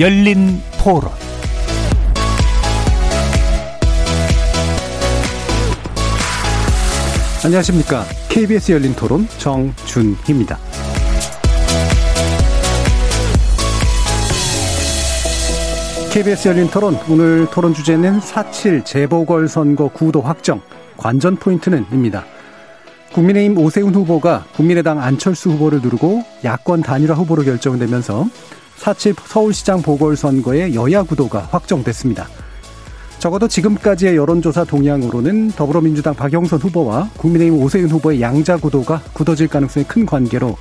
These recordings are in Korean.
열린 토론 안녕하십니까. KBS 열린 토론 정준희입니다. KBS 열린 토론 오늘 토론 주제는 4.7 재보궐선거 구도 확정 관전 포인트는입니다. 국민의힘 오세훈 후보가 국민의당 안철수 후보를 누르고 야권 단일화 후보로 결정되면서 4.7 서울시장 보궐선거의 여야 구도가 확정됐습니다. 적어도 지금까지의 여론조사 동향으로는 더불어민주당 박영선 후보와 국민의힘 오세훈 후보의 양자 구도가 굳어질 가능성이 큰 관계로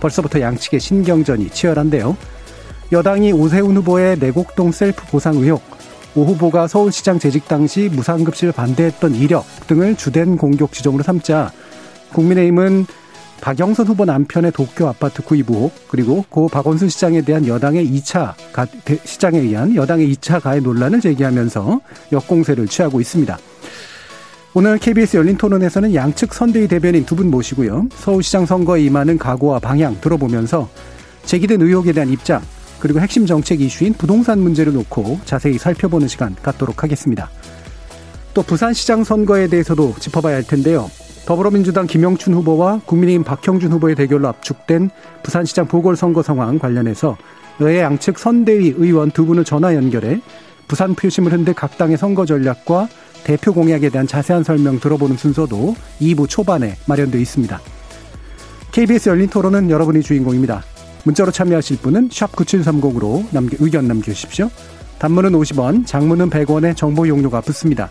벌써부터 양측의 신경전이 치열한데요. 여당이 오세훈 후보의 내곡동 셀프 보상 의혹, 오 후보가 서울시장 재직 당시 무상급식을 반대했던 이력 등을 주된 공격 지점으로 삼자 국민의힘은 박영선 후보 남편의 도쿄 아파트 구입 의혹 그리고 고 박원순 시장에 대한 여당의 2차 가, 시장에 의한 여당의 2차 가해 논란을 제기하면서 역공세를 취하고 있습니다. 오늘 KBS 열린 토론에서는 양측 선대위 대변인 두 분 모시고요. 서울시장 선거에 임하는 각오와 방향 들어보면서 제기된 의혹에 대한 입장 그리고 핵심 정책 이슈인 부동산 문제를 놓고 자세히 살펴보는 시간 갖도록 하겠습니다. 또 부산시장 선거에 대해서도 짚어봐야 할 텐데요. 더불어민주당 김영춘 후보와 국민의힘 박형준 후보의 대결로 압축된 부산시장 보궐선거 상황 관련해서 여야 양측 선대위 의원 두 분을 전화 연결해 부산 표심을 흔들 각 당의 선거 전략과 대표 공약에 대한 자세한 설명 들어보는 순서도 2부 초반에 마련되어 있습니다. KBS 열린 토론은 여러분이 주인공입니다. 문자로 참여하실 분은 9730으로 남겨, 의견 남겨주십시오. 단문은 50원, 장문은 100원의 정보 용료가 붙습니다.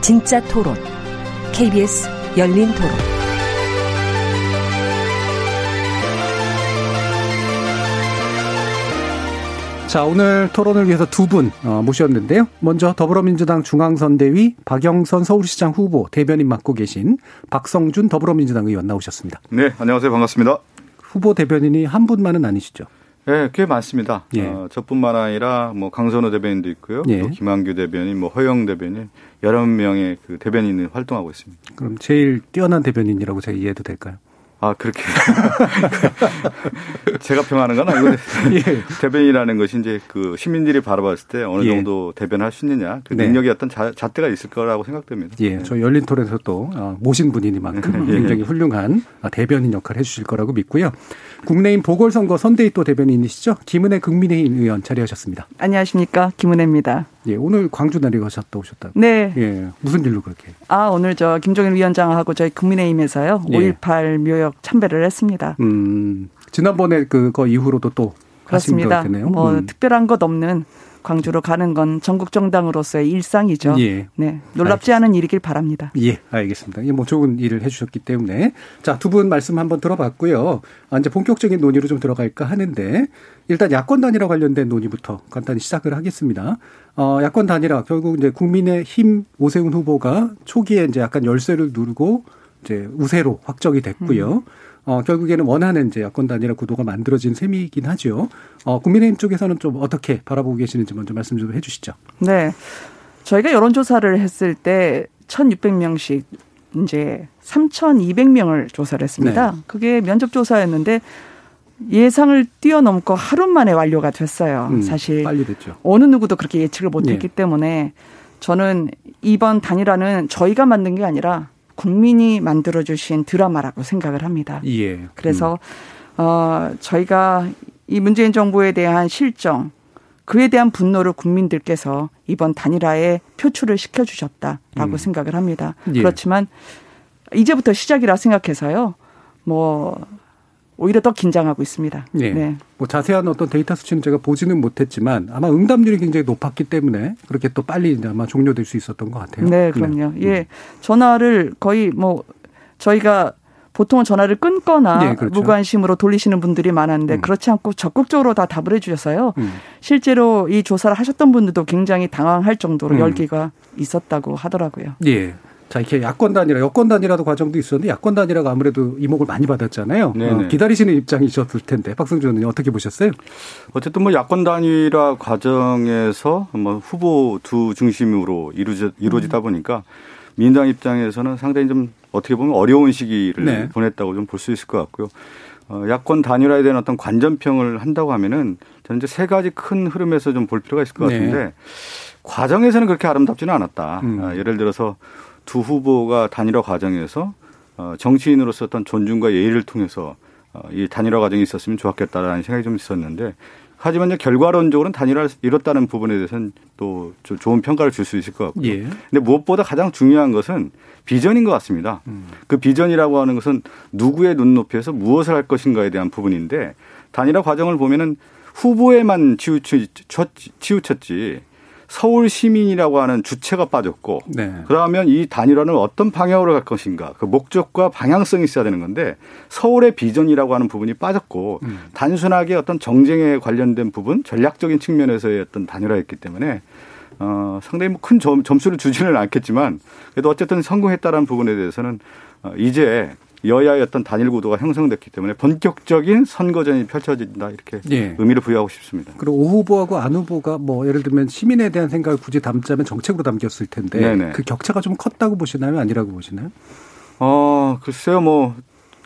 진짜 토론. KBS 열린 토론. 자, 오늘 토론을 위해서 두분 어, 모셨는데요. 먼저 더불어민주당 중앙선대위 박영선 서울시장 후보 대변인 맡고 계신 박성준 더불어민주당 의원 나오셨습니다. 네, 안녕하세요. 반갑습니다. 후보 대변인이 한 분만은 아니시죠? 네, 꽤 많습니다. 예. 어, 저뿐만 아니라 뭐 강선호 대변인도 있고요. 예. 또 김한규 대변인, 뭐 허영 대변인 여러 명의 그 대변인을 활동하고 있습니다. 그럼 제일 뛰어난 대변인이라고 제가 이해해도 될까요? 아, 그렇게. 제가 평하는 건 아니고, 예. 대변이라는 것이 이제 그 시민들이 바라봤을 때 어느 예. 정도 대변할 수 있느냐, 그 네. 능력이 어떤 자, 잣대가 있을 거라고 생각됩니다. 예, 네. 저 열린 토론에서 또 어, 모신 분이니만큼 예. 굉장히 훌륭한 대변인 역할을 해주실 거라고 믿고요. 국민의힘 보궐선거 선대위 또 대변인이시죠? 김은혜 국민의힘 의원 자리하셨습니다. 안녕하십니까. 김은혜입니다. 예, 오늘 광주 내려가셨다 오셨다. 네. 예, 무슨 일로 그렇게? 아, 오늘 저 김종인 위원장하고 저희 국민의힘에서요. 예. 5.18 묘역 참배를 했습니다. 음, 지난번에 그거 이후로도 또 그렇습니다. 뭐 음. 특별한 것 없는 광주로 가는 건 전국 정당으로서의 일상이죠. 예. 네. 놀랍지 알겠습니다. 않은 일이길 바랍니다. 예, 알겠습니다. 뭐 좋은 일을 해주셨기 때문에 자 두 분 말씀 한번 들어봤고요. 아, 이제 본격적인 논의로 좀 들어갈까 하는데 일단 야권 단일화 관련된 논의부터 간단히 시작을 하겠습니다. 어, 야권 단일화 결국 이제 국민의힘 오세훈 후보가 초기에 이제 약간 열쇠를 누르고 이제 우세로 확정이 됐고요. 음. 어, 결국에는 원하는 이제 야권 단일화 구도가 만들어진 셈이긴 하죠. 어, 국민의힘 쪽에서는 좀 어떻게 바라보고 계시는지 먼저 말씀 좀 해주시죠. 네. 저희가 여론조사를 했을 때 1,600명씩 이제 3,200명을 조사를 했습니다. 네. 그게 면접 조사였는데 예상을 뛰어넘고 하루 만에 완료가 됐어요. 음, 사실 빨리 됐죠. 어느 누구도 그렇게 예측을 못했기 네. 때문에 저는 이번 단일화는 저희가 만든 게 아니라 국민이 만들어 주신 드라마라고 생각을 합니다. 예. 그래서 음. 어 저희가 이 문재인 정부에 대한 실정 그에 대한 분노를 국민들께서 이번 단일화에 표출을 시켜 주셨다라고 음. 생각을 합니다. 예. 그렇지만 이제부터 시작이라 생각해서요. 뭐 오히려 더 긴장하고 있습니다. 네. 네. 뭐 자세한 어떤 데이터 수치는 제가 보지는 못했지만 아마 응답률이 굉장히 높았기 때문에 그렇게 또 빨리 아마 종료될 수 있었던 것 같아요. 네, 그럼요. 네. 예. 전화를 거의 뭐 저희가 보통은 전화를 끊거나 네, 그렇죠. 무관심으로 돌리시는 분들이 많았는데 음. 그렇지 않고 적극적으로 다 답을 해주셔서요. 음. 실제로 이 조사를 하셨던 분들도 굉장히 당황할 정도로 음. 열기가 있었다고 하더라고요. 예. 자, 이렇게 야권 단일화, 여권 단일화도 과정도 있었는데 야권 단일화가 아무래도 이목을 많이 받았잖아요. 어, 기다리시는 입장이셨을 텐데 박성준 의원님 어떻게 보셨어요? 어쨌든 뭐 야권 단일화 과정에서 뭐 후보 두 중심으로 이루어지, 이루어지다 음. 보니까 민주당 입장에서는 상당히 좀 어떻게 보면 어려운 시기를 네. 보냈다고 좀 볼 수 있을 것 같고요. 어, 야권 단일화에 대한 어떤 관전평을 한다고 하면은 저는 이제 세 가지 큰 흐름에서 좀 볼 필요가 있을 것 네. 같은데 네. 과정에서는 그렇게 아름답지는 않았다. 음. 아, 예를 들어서 두 후보가 단일화 과정에서 어, 정치인으로서 어떤 존중과 예의를 통해서 어, 이 단일화 과정이 있었으면 좋았겠다라는 생각이 좀 있었는데 하지만 결과론적으로는 단일화를 이뤘다는 부분에 대해서는 또 좋은 평가를 줄 수 있을 것 같고요. 예. 근데 무엇보다 가장 중요한 것은 비전인 것 같습니다. 음. 그 비전이라고 하는 것은 누구의 눈높이에서 무엇을 할 것인가에 대한 부분인데 단일화 과정을 보면은 후보에만 치우쳤지, 치우쳤지 서울 시민이라고 하는 주체가 빠졌고 네. 그러면 이 단일화는 어떤 방향으로 갈 것인가 그 목적과 방향성이 있어야 되는 건데 서울의 비전이라고 하는 부분이 빠졌고 음. 단순하게 어떤 정쟁에 관련된 부분 전략적인 측면에서의 어떤 단일화였기 때문에 어, 상당히 뭐큰 점수를 주지는 않겠지만 그래도 어쨌든 성공했다라는 부분에 대해서는 어, 이제 여야의 어떤 단일 구도가 형성됐기 때문에 본격적인 선거전이 펼쳐진다 이렇게 네. 의미를 부여하고 싶습니다. 그리고 오 후보하고 안 후보가 뭐 예를 들면 시민에 대한 생각을 굳이 담자면 정책으로 담겼을 텐데 네네. 그 격차가 좀 컸다고 보시나요, 아니라고 보시나요? 어 글쎄요, 뭐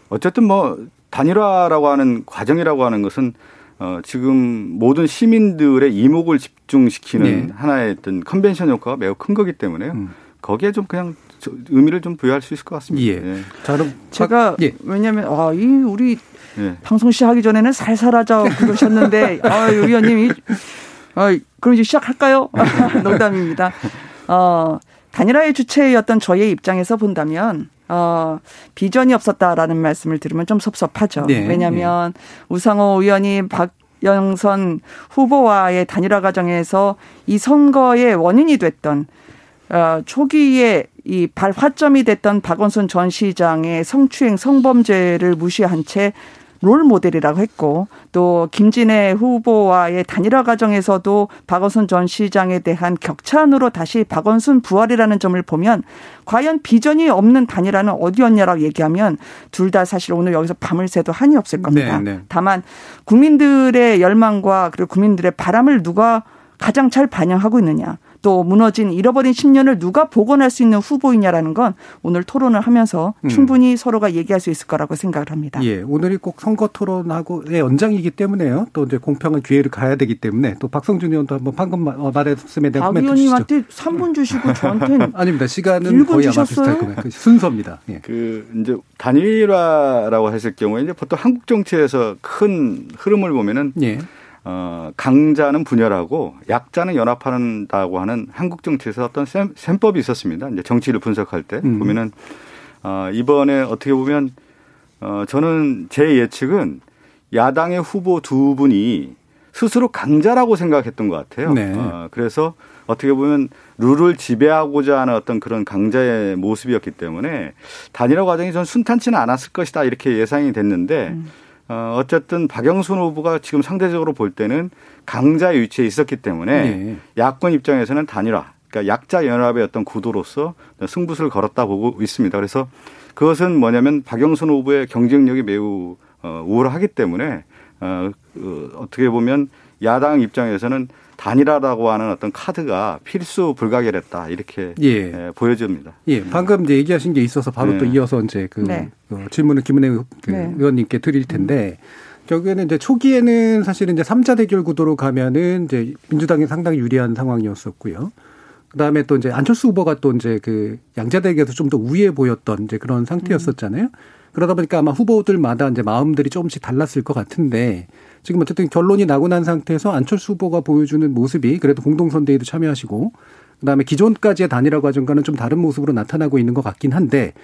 어쨌든 뭐 단일화라고 하는 과정이라고 하는 것은 어, 지금 모든 시민들의 이목을 집중시키는 네. 하나의 어떤 컨벤션 효과가 매우 큰 거기 때문에요. 음. 거기에 좀 그냥 의미를 좀 부여할 수 있을 것 같습니다. 예. 예. 자, 그럼 제가 예. 왜냐하면 아, 이 우리 예. 방송 시작하기 전에는 살살하자 그러셨는데 아, 의원님 이 아, 그럼 이제 시작할까요? 농담입니다. 어, 단일화의 주체였던 저의 입장에서 본다면 어, 비전이 없었다라는 말씀을 들으면 좀 섭섭하죠. 네. 왜냐하면 네. 우상호 의원이 박 영선 후보와의 단일화 과정에서 이 선거의 원인이 됐던 어, 초기에 이 발화점이 됐던 박원순 전 시장의 성추행 성범죄를 무시한 채 롤 모델이라고 했고 또 김진애 후보와의 단일화 과정에서도 박원순 전 시장에 대한 격찬으로 다시 박원순 부활이라는 점을 보면 과연 비전이 없는 단일화는 어디였냐라고 얘기하면 둘 다 사실 오늘 여기서 밤을 새도 한이 없을 겁니다. 네, 네. 다만 국민들의 열망과 그리고 국민들의 바람을 누가 가장 잘 반영하고 있느냐. 또 무너진 잃어버린 10년을 누가 복원할 수 있는 후보이냐라는 건 오늘 토론을 하면서 음. 충분히 서로가 얘기할 수 있을 거라고 생각을 합니다. 예, 오늘이 꼭 선거 토론하고의 연장이기 때문에요. 또 이제 공평한 기회를 가야 되기 때문에 또 박성준 의원도 한번 방금 말했음에 대한 코멘트 주시죠. 3분 주시고 저한테는 아닙니다. 시간은 거의 아마 비슷할 겁니다. 그 순서입니다. 예. 그 이제 단일화라고 했을 경우에 이제 보통 한국 정치에서 큰 흐름을 보면은 예. 어, 강자는 분열하고 약자는 연합한다고 하는 한국 정치에서 어떤 셈, 셈법이 있었습니다. 이제 정치를 분석할 때 음. 보면은 어, 이번에 어떻게 보면 어, 저는 제 예측은 야당의 후보 두 분이 스스로 강자라고 생각했던 것 같아요. 네. 어, 그래서 어떻게 보면 룰을 지배하고자 하는 어떤 그런 강자의 모습이었기 때문에 단일화 과정이 전 순탄치는 않았을 것이다 이렇게 예상이 됐는데 음. 어, 어쨌든 박영순 후보가 지금 상대적으로 볼 때는 강자 위치에 있었기 때문에 네. 야권 입장에서는 단일화, 그러니까 약자 연합의 어떤 구도로서 승부수를 걸었다 보고 있습니다. 그래서 그것은 뭐냐면 박영순 후보의 경쟁력이 매우 어, 우월하기 때문에 어, 어, 어떻게 보면 야당 입장에서는 단일화라고 하는 어떤 카드가 필수 불가결했다 이렇게 예. 예, 보여집니다. 예, 방금 이제 얘기하신 게 있어서 바로 네. 또 이어서 이제 그, 네. 그 질문을 김은혜 그 네. 의원님께 드릴 텐데 저기에는 이제 초기에는 사실은 이제 삼자 대결 구도로 가면은 이제 민주당이 상당히 유리한 상황이었었고요. 그다음에 또 이제 안철수 후보가 또 이제 그 양자 대결에서 좀 더 우위에 보였던 이제 그런 상태였었잖아요. 그러다 보니까 아마 후보들마다 이제 마음들이 조금씩 달랐을 것 같은데 지금 어쨌든 결론이 나고 난 상태에서 안철수 후보가 보여주는 모습이 그래도 공동선대위도 참여하시고 그다음에 기존까지의 단일화 과정과는 좀 다른 모습으로 나타나고 있는 것 같긴 한데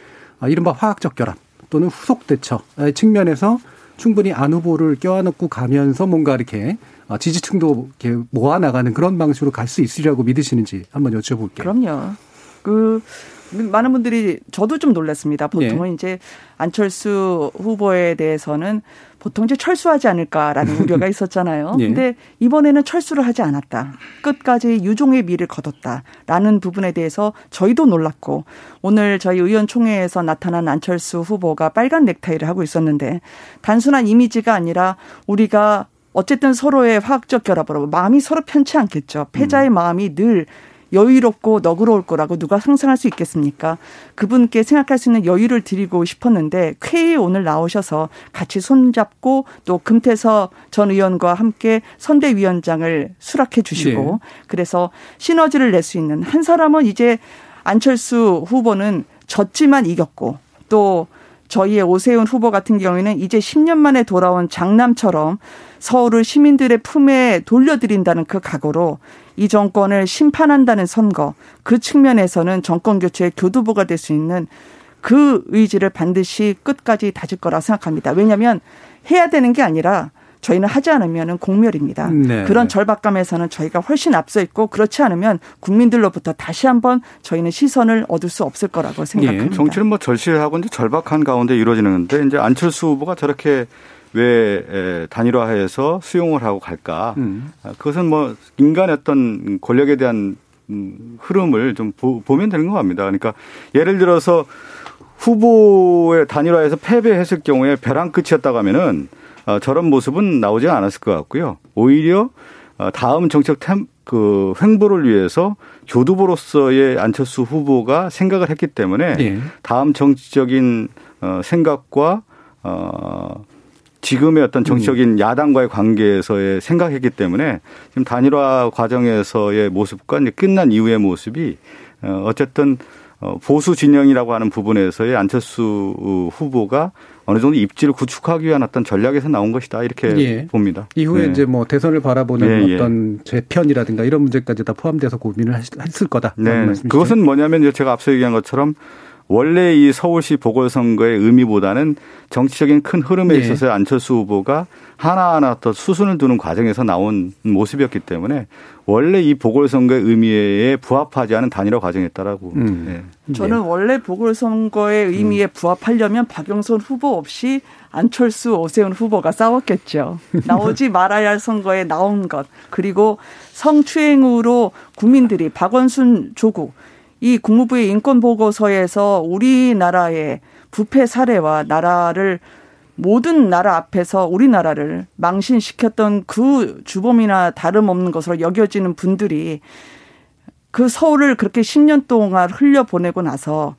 아, 이른바 화학적 결합 또는 후속 대처 측면에서 충분히 안 후보를 껴안고 가면서 뭔가 이렇게 아, 지지층도 이렇게 모아 나가는 그런 방식으로 갈 수 있으리라고 믿으시는지 한번 여쭤볼게요. 그럼요. 그 많은 분들이 저도 좀 놀랐습니다. 보통은 네. 이제 안철수 후보에 대해서는 보통 이제 철수하지 않을까라는 우려가 있었잖아요. 네. 근데 이번에는 철수를 하지 않았다. 끝까지 유종의 미를 거뒀다라는 부분에 대해서 저희도 놀랐고 오늘 저희 의원총회에서 나타난 안철수 후보가 빨간 넥타이를 하고 있었는데 단순한 이미지가 아니라 우리가 어쨌든 서로의 화학적 결합으로 마음이 서로 편치 않겠죠. 패자의 음. 마음이 늘 여유롭고 너그러울 거라고 누가 상상할 수 있겠습니까? 그분께 생각할 수 있는 여유를 드리고 싶었는데 쾌히 오늘 나오셔서 같이 손잡고 또 금태서 전 의원과 함께 선대위원장을 수락해 주시고 네. 그래서 시너지를 낼 수 있는 한 사람은 이제 안철수 후보는 졌지만 이겼고 또 저희의 오세훈 후보 같은 경우에는 이제 10년 만에 돌아온 장남처럼 서울을 시민들의 품에 돌려드린다는 그 각오로 이 정권을 심판한다는 선거 그 측면에서는 정권 교체의 교두보가 될 수 있는 그 의지를 반드시 끝까지 다질 거라 생각합니다. 왜냐하면 해야 되는 게 아니라 저희는 하지 않으면 공멸입니다. 네. 그런 네. 절박감에서는 저희가 훨씬 앞서 있고 그렇지 않으면 국민들로부터 다시 한번 저희는 시선을 얻을 수 없을 거라고 생각합니다. 예. 정치는 뭐 절실하고 이제 절박한 가운데 이루어지는데 이제 안철수 후보가 저렇게 왜 단일화해서 수용을 하고 갈까? 음. 아, 그것은 뭐 인간의 어떤 권력에 대한 음, 흐름을 좀 보, 면 되는 것 같습니다. 그러니까 예를 들어서 후보의 단일화에서 패배했을 경우에 벼랑 끝이었다고 하면은 어, 저런 모습은 나오지 않았을 것 같고요. 오히려 어, 다음 정책 템, 그 횡보를 위해서 교두보로서의 안철수 후보가 생각을 했기 때문에 예. 다음 정치적인 어, 생각과 어, 지금의 어떤 정치적인 음. 야당과의 관계에서의 생각했기 때문에 지금 단일화 과정에서의 모습과 이제 끝난 이후의 모습이 어, 어쨌든 어, 보수 진영이라고 하는 부분에서의 안철수 후보가 어느 정도 입지를 구축하기 위한 어떤 전략에서 나온 것이다 이렇게 예. 봅니다. 이후에 네. 이제 뭐 대선을 바라보는 예, 예. 어떤 재편이라든가 이런 문제까지 다 포함돼서 고민을 했을 거다. 네. 그것은 뭐냐면 제가 앞서 얘기한 것처럼 원래 이 서울시 보궐선거의 의미보다는 정치적인 큰 흐름에 네. 있어서 안철수 후보가 하나하나 더 수순을 두는 과정에서 나온 모습이었기 때문에 원래 이 보궐선거의 의미에 부합하지 않은 단일화 과정이었다라고. 음. 네. 저는 원래 보궐선거의 의미에 음. 부합하려면 박영선 후보 없이 안철수 오세훈 후보가 싸웠겠죠. 나오지 말아야 할 선거에 나온 것 그리고 성추행으로 국민들이 박원순 조국 이 국무부의 인권 보고서에서 우리나라의 부패 사례와 나라를 모든 나라 앞에서 우리나라를 망신시켰던 그 주범이나 다름없는 것으로 여겨지는 분들이 그 서울을 그렇게 10년 동안 흘려보내고 나서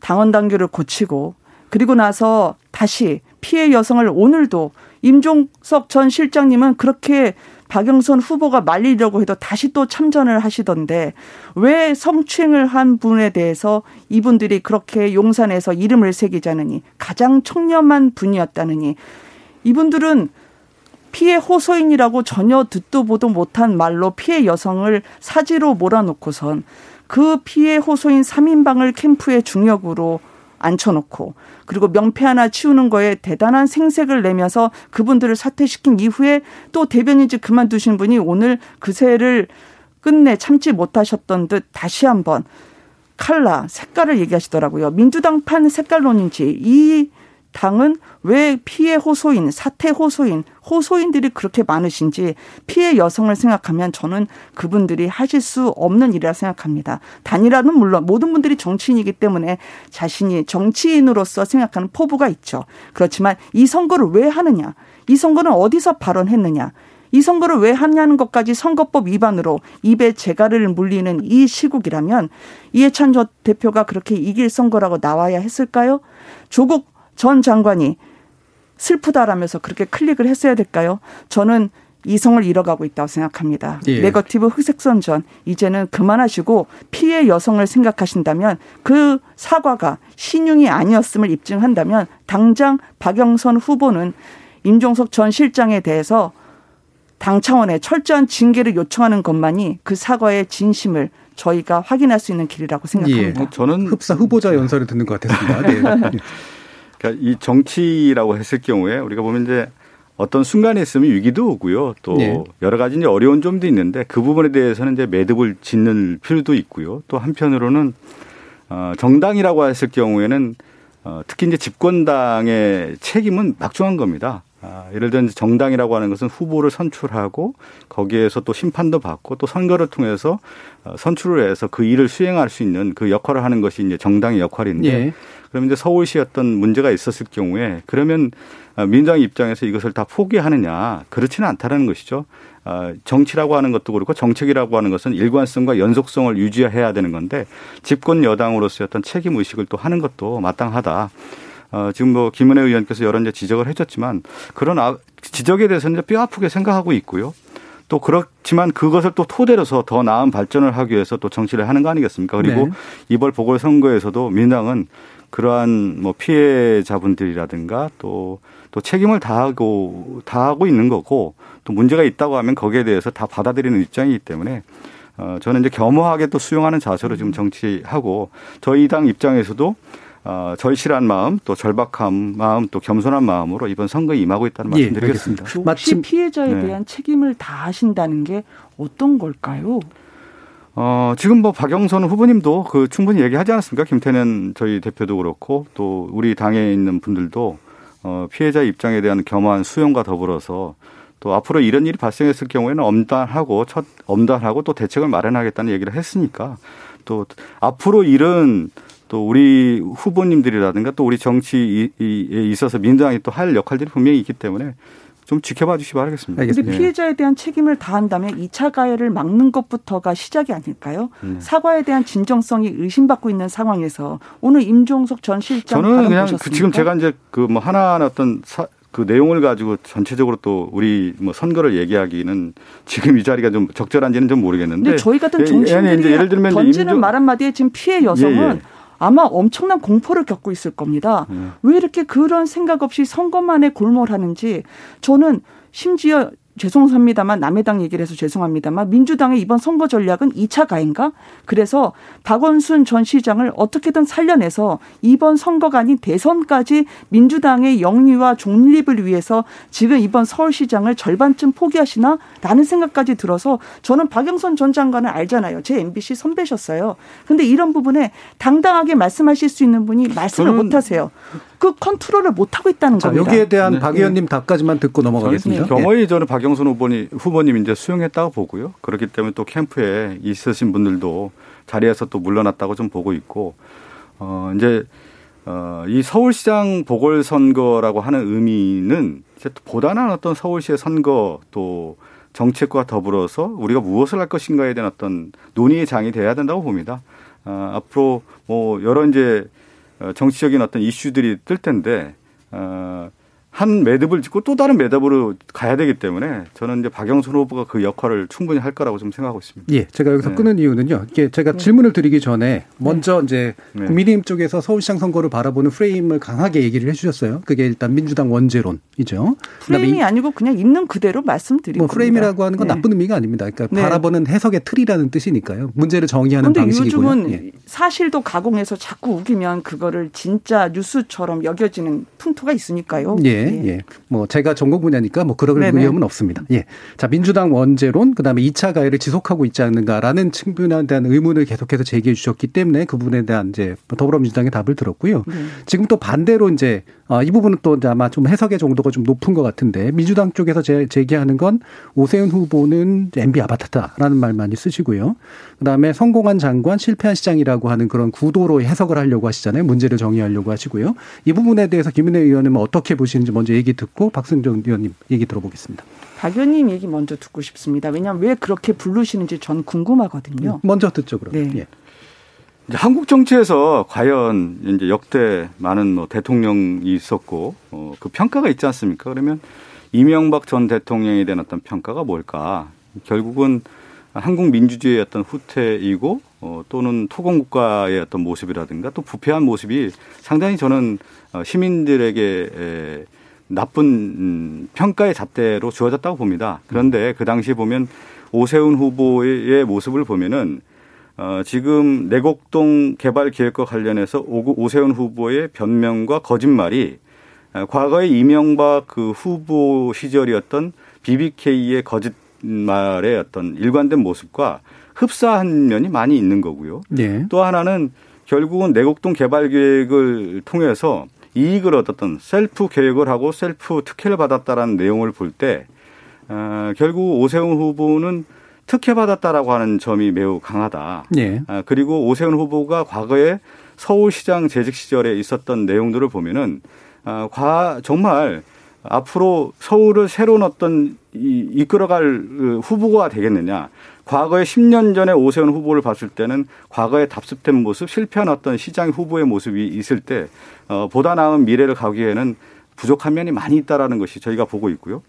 당원 당규를 고치고 그리고 나서 다시 피해 여성을 오늘도 임종석 전 실장님은 그렇게 박영선 후보가 말리려고 해도 다시 또 참전을 하시던데 왜 성추행을 한 분에 대해서 이분들이 그렇게 용산에서 이름을 새기자느니 가장 청렴한 분이었다느니 이분들은 피해 호소인이라고 전혀 듣도 보도 못한 말로 피해 여성을 사지로 몰아놓고선 그 피해 호소인 3인방을 캠프의 중역으로 앉혀놓고 그리고 명패 하나 치우는 거에 대단한 생색을 내면서 그분들을 사퇴시킨 이후에 또 대변인직 그만두신 분이 오늘 그새를 끝내 참지 못하셨던 듯 다시 한번 칼라 색깔을 얘기하시더라고요. 민주당판 색깔론인지 이 당은 왜 피해 호소인, 사퇴 호소인, 호소인들이 그렇게 많으신지 피해 여성을 생각하면 저는 그분들이 하실 수 없는 일이라 생각합니다. 단일화는 물론 모든 분들이 정치인이기 때문에 자신이 정치인으로서 생각하는 포부가 있죠. 그렇지만 이 선거를 왜 하느냐? 이 선거는 어디서 발언했느냐? 이 선거를 왜 하냐는 것까지 선거법 위반으로 입에 재갈을 물리는 이 시국이라면 이해찬 전 대표가 그렇게 이길 선거라고 나와야 했을까요? 조국 전 장관이 슬프다라면서 그렇게 클릭을 했어야 될까요? 저는 이성을 잃어가고 있다고 생각합니다. 예. 네거티브 흑색선전 이제는 그만하시고 피해 여성을 생각하신다면 그 사과가 신용이 아니었음을 입증한다면 당장 박영선 후보는 임종석 전 실장에 대해서 당 차원의 철저한 징계를 요청하는 것만이 그 사과의 진심을 저희가 확인할 수 있는 길이라고 생각합니다. 예. 저는 흡사 후보자 연설을 듣는 것 같았습니다. 네. 그러니까 이 정치라고 했을 경우에 우리가 보면 이제 어떤 순간에 있으면 위기도 오고요. 또 네. 여러 가지 이제 어려운 점도 있는데 그 부분에 대해서는 이제 매듭을 짓는 필요도 있고요. 또 한편으로는 어, 정당이라고 했을 경우에는 어, 특히 이제 집권당의 책임은 막중한 겁니다. 아, 예를 들어 정당이라고 하는 것은 후보를 선출하고 거기에서 또 심판도 받고 또 선거를 통해서 어, 선출을 해서 그 일을 수행할 수 있는 그 역할을 하는 것이 이제 정당의 역할인데 예. 그러면 이제 서울시 어떤 문제가 있었을 경우에 그러면 어, 민주당 입장에서 이것을 다 포기하느냐 그렇지는 않다는 것이죠. 어, 정치라고 하는 것도 그렇고 정책이라고 하는 것은 일관성과 연속성을 유지해야 되는 건데 집권 여당으로서의 어떤 책임 의식을 또 하는 것도 마땅하다. 어, 지금 뭐 김은혜 의원께서 여러 이제 지적을 해줬지만 그런 아, 지적에 대해서는 뼈 아프게 생각하고 있고요. 또 그렇지만 그것을 또 토대로서 더 나은 발전을 하기 위해서 또 정치를 하는 거 아니겠습니까? 그리고 네. 이번 보궐선거에서도 민당은 그러한 뭐 피해자분들이라든가 또, 또 책임을 다하고, 다하고 있는 거고 또 문제가 있다고 하면 거기에 대해서 다 받아들이는 입장이기 때문에 어, 저는 이제 겸허하게 또 수용하는 자세로 지금 정치하고 저희 당 입장에서도 어, 절실한 마음, 또 절박한 마음, 또 겸손한 마음으로 이번 선거에 임하고 있다는 예, 말씀드리겠습니다. 혹시 마침 피해자에 네. 대한 책임을 다하신다는 게 어떤 걸까요? 어, 지금 뭐 박영선 후보님도 그 충분히 얘기하지 않았습니까? 김태년 저희 대표도 그렇고 또 우리 당에 있는 분들도 어, 피해자 입장에 대한 겸허한 수용과 더불어서 또 앞으로 이런 일이 발생했을 경우에는 엄단하고 첫 엄단하고 또 대책을 마련하겠다는 얘기를 했으니까 또 앞으로 이런 또 우리 후보님들이라든가 또 우리 정치에 있어서 민주당이 또 할 역할들이 분명히 있기 때문에 좀 지켜봐 주시기 바라겠습니다. 그런데 예. 피해자에 대한 책임을 다한다면 2차 가해를 막는 것부터가 시작이 아닐까요? 네. 사과에 대한 진정성이 의심받고 있는 상황에서 오늘 임종석 전 실장 저는 그냥 그 지금 제가 이제 그 뭐 하나하나 어떤 사, 그 내용을 가지고 전체적으로 또 우리 뭐 선거를 얘기하기는 지금 이 자리가 좀 적절한지는 좀 모르겠는데. 근데 저희 같은 정치인들이 예, 예, 예를 들면 던지는 임종... 말 한마디에 지금 피해 여성은 예, 예. 아마 엄청난 공포를 겪고 있을 겁니다. 음. 왜 이렇게 그런 생각 없이 선거만에 골몰하는지 저는 심지어 죄송합니다만 남의 당 얘기를 해서 죄송합니다만 민주당의 이번 선거 전략은 2차 가인가? 그래서 박원순 전 시장을 어떻게든 살려내서 이번 선거가 아닌 대선까지 민주당의 영리와 중립을 위해서 지금 이번 서울시장을 절반쯤 포기하시나? 라는 생각까지 들어서 저는 박영선 전 장관을 알잖아요. 제 MBC 선배셨어요. 근데 이런 부분에 당당하게 말씀하실 수 있는 분이 말씀을 못 하세요. 그 컨트롤을 못 하고 있다는 자, 겁니다. 여기에 대한 네. 박 의원님 답까지만 듣고 넘어가겠습니다. 경호이 예. 저는 박영선 후보님 후보님 이제 수용했다고 보고요. 그렇기 때문에 또 캠프에 있으신 분들도 자리에서 또 물러났다고 좀 보고 있고 어 이제 어 이 서울시장 보궐선거라고 하는 의미는 이제 또 보다는 어떤 서울시의 선거 또 정책과 더불어서 우리가 무엇을 할 것인가에 대한 어떤 논의의 장이 돼야 된다고 봅니다. 어, 앞으로 뭐 여러 이제 어, 정치적인 어떤 이슈들이 뜰 텐데 어, 한 매듭을 짓고 또 다른 매듭으로 가야 되기 때문에 저는 이제 박영선 후보가 그 역할을 충분히 할 거라고 좀 생각하고 있습니다. 예, 제가 여기서 네. 끊은 이유는요. 이게 제가 네. 질문을 드리기 전에 먼저 네. 이제 네. 국민의힘 쪽에서 서울시장 선거를 바라보는 프레임을 강하게 얘기를 해주셨어요. 그게 일단 민주당 원제론이죠. 프레임이 아니고 그냥 있는 그대로 말씀드린 뭐 프레임이라고 하는 건 네. 나쁜 의미가 아닙니다. 그러니까 네. 바라보는 해석의 틀이라는 뜻이니까요. 문제를 정의하는 방식이고요. 요즘은 예. 사실도 가공해서 자꾸 우기면 그거를 진짜 뉴스처럼 여겨지는 풍토가 있으니까요. 예. 예. 예. 뭐 제가 전공 분야니까 뭐 그럴 네네. 위험은 없습니다. 예. 자, 민주당 원제론 그다음에 2차 가해를 지속하고 있지 않는가라는 측면에 대한 의문을 계속해서 제기해 주셨기 때문에 그 부분에 대한 이제 더불어민주당의 답을 들었고요. 네. 지금 또 반대로 이제 어, 이 부분은 또 아마 좀 해석의 정도가 좀 높은 것 같은데 민주당 쪽에서 제, 제기하는 건 오세훈 후보는 MB 아바타다라는 말 많이 쓰시고요. 그다음에 성공한 장관 실패한 시장이라고 하는 그런 구도로 해석을 하려고 하시잖아요. 문제를 정의하려고 하시고요. 이 부분에 대해서 김은혜 의원은 어떻게 보시는지 먼저 얘기 듣고 박승정 의원님 얘기 들어보겠습니다. 박 의원님 얘기 먼저 듣고 싶습니다. 왜냐하면 왜 그렇게 부르시는지 전 궁금하거든요. 먼저 듣죠, 그럼. 네. 예. 이제 한국 정치에서 과연 이제 역대 많은 뭐 대통령이 있었고 어, 그 평가가 있지 않습니까? 그러면 이명박 전 대통령에 대한 어떤 평가가 뭘까? 결국은 한국 민주주의의 어떤 후퇴이고 어, 또는 토공국가의 어떤 모습이라든가 또 부패한 모습이 상당히 저는 어, 시민들에게 에, 나쁜 음, 평가의 잣대로 주어졌다고 봅니다. 그런데 그 당시에 보면 오세훈 후보의 모습을 보면은 어, 지금 내곡동 개발 계획과 관련해서 오세훈 후보의 변명과 거짓말이 어, 과거의 이명박 그 후보 시절이었던 BBK의 거짓말의 어떤 일관된 모습과 흡사한 면이 많이 있는 거고요. 네. 또 하나는 결국은 내곡동 개발 계획을 통해서 이익을 얻었던 셀프 계획을 하고 셀프 특혜를 받았다라는 내용을 볼때 어, 결국 오세훈 후보는 특혜 받았다라고 하는 점이 매우 강하다. 예. 아, 그리고 오세훈 후보가 과거에 서울시장 재직 시절에 있었던 내용들을 보면은 아, 과 정말 앞으로 서울을 새로운 어떤 이, 이끌어갈 그 후보가 되겠느냐. 과거에 10년 전에 오세훈 후보를 봤을 때는 과거에 답습된 모습, 실패한 어떤 시장 후보의 모습이 있을 때 어, 보다 나은 미래를 가기에는 부족한 면이 많이 있다라는 것이 저희가 보고 있고요.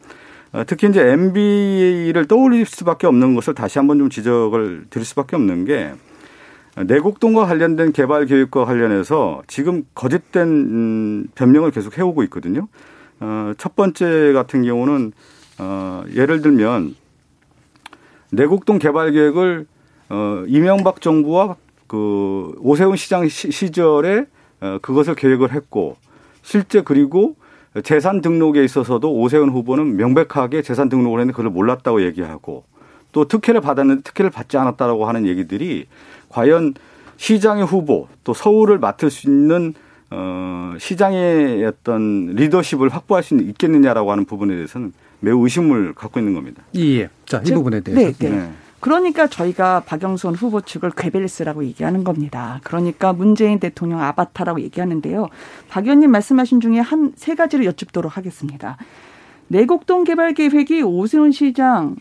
어, 특히 이제 MB를 떠올릴 수밖에 없는 것을 다시 한번 좀 지적을 드릴 수밖에 없는 게 내곡동과 관련된 개발 계획과 관련해서 지금 거짓된 음, 변명을 계속 해오고 있거든요. 어, 첫 번째 같은 경우는 어, 예를 들면 내곡동 개발 계획을 어, 이명박 정부와 그 오세훈 시장 시절에 어, 그것을 계획을 했고 실제 그리고 재산 등록에 있어서도 오세훈 후보는 명백하게 재산 등록을 했는데 그걸 몰랐다고 얘기하고 또 특혜를 받았는데 특혜를 받지 않았다라고 하는 얘기들이 과연 시장의 후보 또 서울을 맡을 수 있는 어 시장의 어떤 리더십을 확보할 수 있겠느냐라고 하는 부분에 대해서는 매우 의심을 갖고 있는 겁니다. 예. 자, 이 부분에 대해서. 네, 네. 네. 그러니까 저희가 박영선 후보 측을 괴벨스라고 얘기하는 겁니다. 그러니까 문재인 대통령 아바타라고 얘기하는데요. 박 의원님 말씀하신 중에 한 세 가지를 여쭙도록 하겠습니다. 내곡동 개발 계획이 오세훈 시장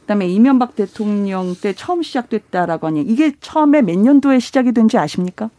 그다음에 이명박 대통령 때 처음 시작됐다라고 하니 이게 처음에 몇 년도에 시작이 된지 아십니까?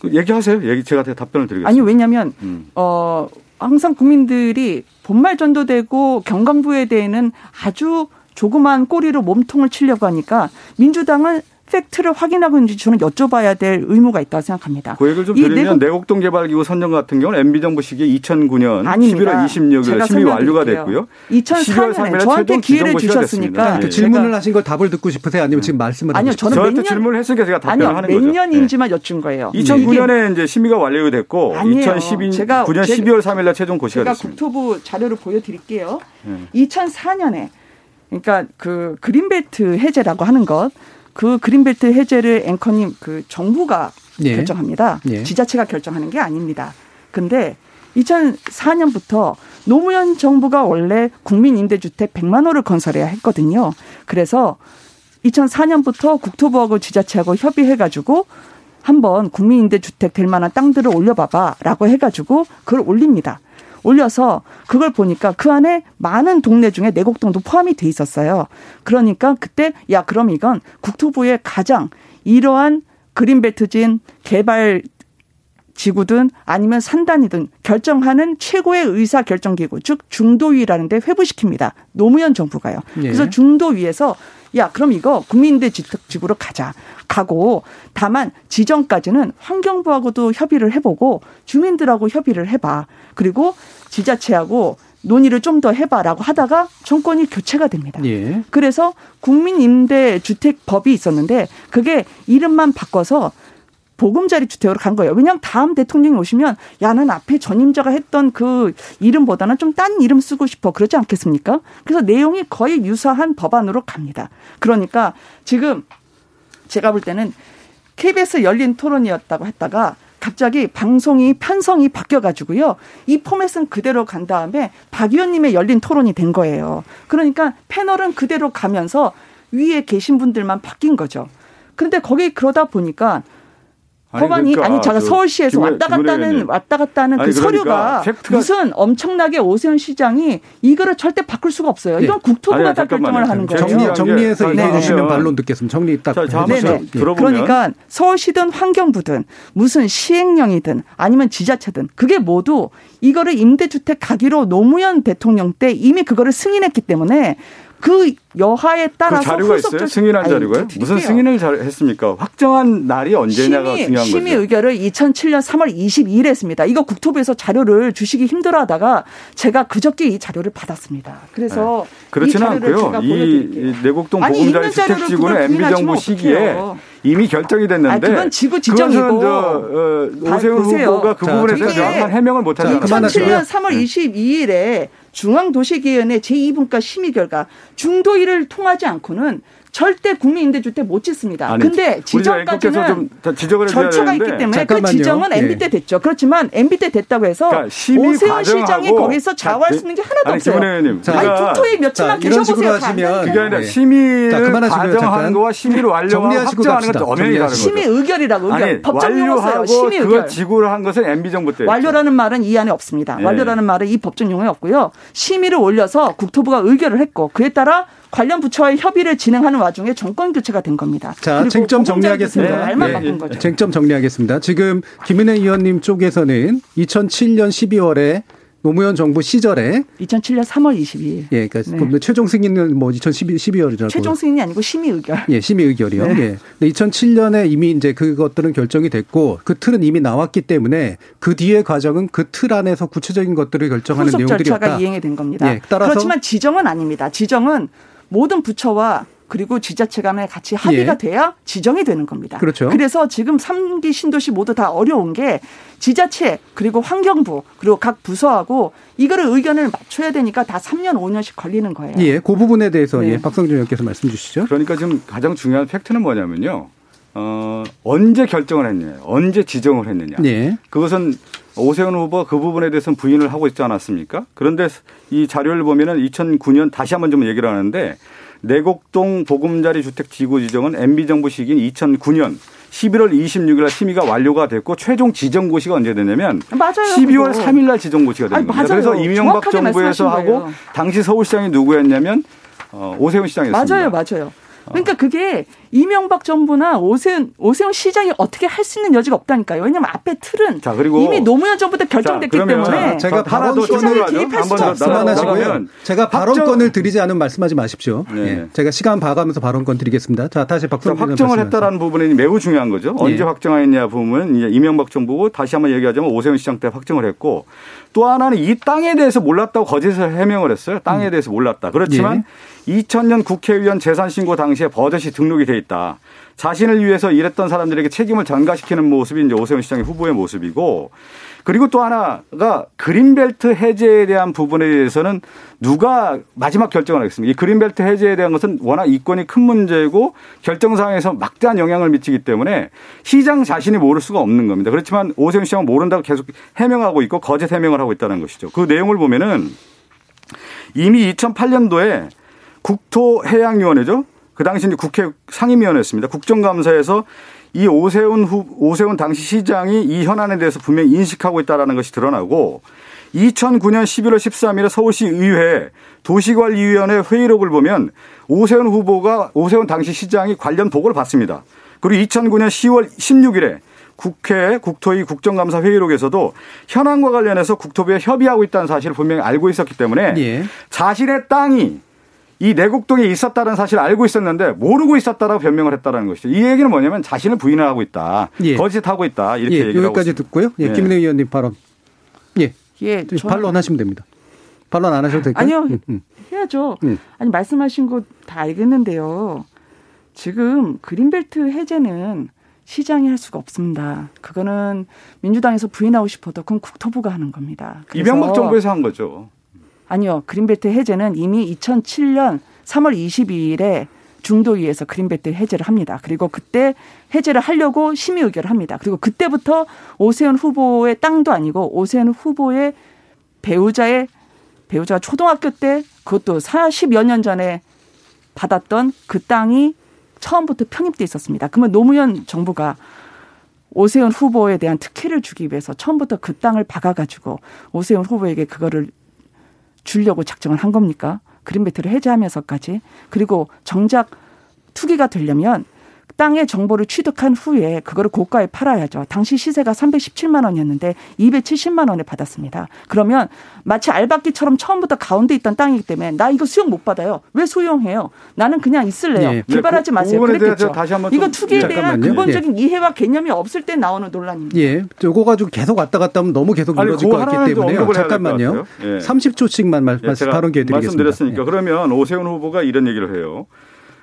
그 얘기하세요. 얘기 제가 답변을 드리겠습니다. 아니 왜냐하면 음. 어 항상 국민들이 본말 전도되고 경강부에 대해는 아주 조그만 꼬리로 몸통을 치려고 하니까 민주당은 팩트를 확인하고 있는지 저는 여쭤봐야 될 의무가 있다고 생각합니다. 그 얘기를 좀 드리면 내곡동 개발기구 선정 같은 경우는 MB정부 시기에 2009년 아닙니다. 11월 26일 심의 완료가 됐고요. 2004년에 저한테 기회를 주셨으니까 그 질문을 하신 걸 답을 듣고 싶으세요? 아니면 지금 말씀을 아니요. 저는 저한테 질문을 했으니까 제가 답변을 하는 거죠. 몇 년인지만 네. 여쭌 거예요. 2009년에 이제 심의가 완료가 됐고 아니에요. 2012년 제가 9년 12월 3일 날 최종 고시가 제가 됐습니다. 국토부 자료를 보여드릴게요. 네. 2004년에 그러니까 그 그린벨트 해제라고 하는 것, 그 그린벨트 해제를 앵커님 그 정부가 예. 결정합니다. 예. 지자체가 결정하는 게 아닙니다. 근데 2004년부터 노무현 정부가 원래 국민 임대주택 100만 호를 건설해야 했거든요. 그래서 2004년부터 국토부하고 지자체하고 협의해가지고 한번 국민 임대주택 될 만한 땅들을 올려봐봐라고 해가지고 그걸 올립니다. 올려서 그걸 보니까 그 안에 많은 동네 중에 내곡동도 포함이 돼 있었어요. 그러니까 그때 야 그럼 이건 국토부의 가장 이러한 그린벨트진 개발 지구든 아니면 산단이든 결정하는 최고의 의사 결정 기구 즉 중도위라는데 회부시킵니다. 노무현 정부가요. 예. 그래서 중도위에서 야 그럼 이거 국민대 주택지구로 가자. 가고 다만 지정까지는 환경부하고도 협의를 해보고 주민들하고 협의를 해봐. 그리고 지자체하고 논의를 좀 더 해봐라고 하다가 정권이 교체가 됩니다. 예. 그래서 국민임대주택법이 있었는데 그게 이름만 바꿔서 보금자리 주택으로 간 거예요. 왜냐하면 다음 대통령이 오시면 야는 앞에 전임자가 했던 그 이름보다는 좀 딴 이름 쓰고 싶어 그러지 않겠습니까? 그래서 내용이 거의 유사한 법안으로 갑니다. 그러니까 지금 제가 볼 때는 KBS 열린 토론이었다고 했다가 갑자기 방송이 편성이 바뀌어가지고요. 이 포맷은 그대로 간 다음에 박 의원님의 열린 토론이 된 거예요. 그러니까 패널은 그대로 가면서 위에 계신 분들만 바뀐 거죠. 그런데 거기 그러다 보니까 법안이 그러니까 아니 제가 그 서울시에서 김 왔다 갔다 는 왔다 갔다는 그 그러니까 서류가 무슨 엄청나게 오세훈 시장이 이거를 절대 바꿀 수가 없어요. 이건 네. 국토부가 아니, 다 결정을 하는 거예요. 정리, 정리해서 얘기해 네. 주시면 반론 듣겠습니다. 정리 딱. 자, 네네. 그러니까 서울시든 환경부든 무슨 시행령이든 아니면 지자체든 그게 모두 이거를 임대주택 가기로 노무현 대통령 때 이미 그거를 승인했기 때문에 그 여하에 따라서 그 자료가 있어요? 승인한 자료가요? 무슨 승인을 잘 했습니까? 확정한 날이 언제냐가 심의, 중요한 심의 거죠. 의결을 2007년 3월 22일에 했습니다. 이거 국토부에서 자료를 주시기 힘들어하다가 제가 그저께 이 자료를 받았습니다. 그래서 네. 그렇지는 않고요. 이 내곡동 보금자리 주택지구는 MB 정부 시기에 이미 결정이 됐는데 아, 그건 지구 지정이고 저, 어, 오세훈 후보가 그 부분에 대해서 정확한 해명을 못하지 않았습니다. 2007년 3월 22일에 중앙도시개헌의 제2분과 심의 결과 중도위를 통하지 않고는 절대 국민임대주택 못 짓습니다. 아니, 근데 지정까지는 절차가 있기 때문에 그 잠깐만요. 그 지정은 MB 때 예. 됐죠. 그렇지만 MB 때 됐다고 해서 그러니까 오세훈 시장이 거기서 좌우할 수 있는 게 하나도 아니, 없어요. 의원님, 아니 국토에 며칠만 계셔보세요. 하시면 그게 아니라 네. 심의를 가정하는 거와 심의를 완료하고 확정하는 것도 엄연히 다른 거죠. 심의 의결이라고 의결. 법정 용어어요 심의 의결. 그걸 지구를 한 것은 MB 정부 때. 완료라는 말은 이 안에 없습니다. 네. 완료라는 말은 이 법정 용어에 없고요. 심의를 올려서 국토부가 의결을 했고 그에 따라 관련 부처와의 협의를 진행하는 와중에 정권 교체가 된 겁니다. 자, 쟁점 정리하겠습니다. 말만 네. 바꾼 거죠. 쟁점 정리하겠습니다. 지금 김은혜 의원님 쪽에서는 2007년 12월에 노무현 정부 시절에 2007년 3월 22일. 예, 그러니까 네. 최종 승인은 뭐 2012, 12월이라고. 최종 승인이 아니고 심의 의결. 예, 심의 의결이요. 네. 예. 근데 2007년에 이미 이제 그것들은 결정이 됐고 그 틀은 이미 나왔기 때문에 그 뒤의 과정은 그 틀 안에서 구체적인 것들을 결정하는 내용들이었다. 절차가 이행이 된 겁니다. 예, 따라서 그렇지만 지정은 아닙니다. 지정은 모든 부처와 그리고 지자체 간에 같이 합의가 예. 돼야 지정이 되는 겁니다. 그렇죠. 그래서 지금 3기 신도시 모두 다 어려운 게 지자체 그리고 환경부 그리고 각 부서하고 이거를 의견을 맞춰야 되니까 다 3년 5년씩 걸리는 거예요. 예, 그 부분에 대해서 네. 예, 박성준 의원께서 말씀 주시죠. 그러니까 지금 가장 중요한 팩트는 뭐냐면요. 어, 언제 결정을 했느냐, 언제 지정을 했느냐. 네. 그것은 오세훈 후보 그 부분에 대해서는 부인을 하고 있지 않았습니까? 그런데 이 자료를 보면은 2009년 다시 한번 좀 얘기를 하는데 내곡동 보금자리 주택 지구 지정은 MB 정부 시기인 2009년 11월 26일 날 심의가 완료가 됐고 최종 지정 고시가 언제 되냐면 맞아요, 12월 그거. 3일 날 지정 고시가 되는 겁니다. 그래서 이명박 정부에서 하고 당시 서울시장이 누구였냐면 어, 오세훈 시장이었습니다. 맞아요, 맞아요. 그러니까 그게 이명박 정부나 오세훈 오세훈 시장이 어떻게 할 수 있는 여지가 없다니까요. 왜냐하면 앞에 틀은 자, 그리고 이미 노무현 정부 때 결정됐기 자, 때문에 제가 발언권을 개입할 수가 없어요. 제가 발언권을 드리지 않은 말씀하지 마십시오. 네. 예. 제가 시간 봐가면서 발언권 드리겠습니다. 자 다시 박성준 확정을 했다라는 부분이 매우 중요한 거죠. 언제 예. 확정했냐 부분은 이제 이명박 정부고 다시 한번 얘기하자면 오세훈 시장 때 확정을 했고 또 하나는 이 땅에 대해서 몰랐다고 거짓을 해명을 했어요. 땅에 음. 대해서 몰랐다. 그렇지만 예. 2000년 국회의원 재산 신고 당시에 버젓이 등록이 돼 있다. 자신을 위해서 일했던 사람들에게 책임을 전가시키는 모습이 이제 오세훈 시장의 후보의 모습이고 그리고 또 하나가 그린벨트 해제에 대한 부분에 대해서는 누가 마지막 결정을 하겠습니까? 이 그린벨트 해제에 대한 것은 워낙 이권이 큰 문제고 결정상에서 막대한 영향을 미치기 때문에 시장 자신이 모를 수가 없는 겁니다. 그렇지만 오세훈 시장은 모른다고 계속 해명하고 있고 거짓 해명을 하고 있다는 것이죠. 그 내용을 보면은 이미 2008년도에 국토해양위원회죠. 그 당시 이 국회 상임위원회였습니다. 국정감사에서 이 오세훈 후, 오세훈 당시 시장이 이 현안에 대해서 분명히 인식하고 있다라는 것이 드러나고 2009년 11월 13일에 서울시 의회 도시관리위원회 회의록을 보면 오세훈 후보가 오세훈 당시 시장이 관련 보고를 받습니다. 그리고 2009년 10월 16일에 국회 국토위 국정감사 회의록에서도 현안과 관련해서 국토부에 협의하고 있다는 사실을 분명히 알고 있었기 때문에 예. 자신의 땅이 이 내곡동에 있었다는 사실을 알고 있었는데 모르고 있었다라고 변명을 했다라는 것이죠. 이 얘기는 뭐냐면 자신을 부인을 하고 있다. 예. 거짓하고 있다. 이렇게 예. 얘기를 여기까지 듣고요. 예. 예. 김은혜 의원님 발언. 예. 예. 반론하시면 됩니다. 반론 안 하셔도 될까요? 아니요. 음, 음. 해야죠. 음. 아니 말씀하신 거 다 알겠는데요. 지금 그린벨트 해제는 시장이 할 수가 없습니다. 그거는 민주당에서 부인하고 싶어도 그건 국토부가 하는 겁니다. 이명박 정부에서 한 거죠. 아니요. 그린벨트 해제는 이미 2007년 3월 22일에 중도위에서 그린벨트 해제를 합니다. 그리고 그때 해제를 하려고 심의 의결을 합니다. 그리고 그때부터 오세훈 후보의 땅도 아니고 오세훈 후보의 배우자의 배우자가 초등학교 때 그것도 40여 년 전에 받았던 그 땅이 처음부터 편입돼 있었습니다. 그러면 노무현 정부가 오세훈 후보에 대한 특혜를 주기 위해서 처음부터 그 땅을 박아가지고 오세훈 후보에게 그거를 주려고 작정을 한 겁니까? 그린벨트를 해제하면서까지. 그리고 정작 투기가 되려면 땅의 정보를 취득한 후에 그거를 고가에 팔아야죠. 당시 시세가 317만 원이었는데 270만 원에 받았습니다. 그러면 마치 알박기처럼 처음부터 가운데 있던 땅이기 때문에 나 이거 수용 못 받아요. 왜 수용해요? 나는 그냥 있을래요. 네. 개발하지 그 마세요. 그랬겠죠. 다시 한번 이거 투기에 대한 근본적인 네. 이해와 개념이 없을 때 나오는 논란입니다. 예. 요거 가지고 계속 왔다 갔다 하면 너무 계속 늘어질 것 같기 때문에 잠깐만요. 예. 30초씩만 말, 예, 발언 기회 드리겠습니다. 말씀드렸으니까 예. 그러면 오세훈 후보가 이런 얘기를 해요.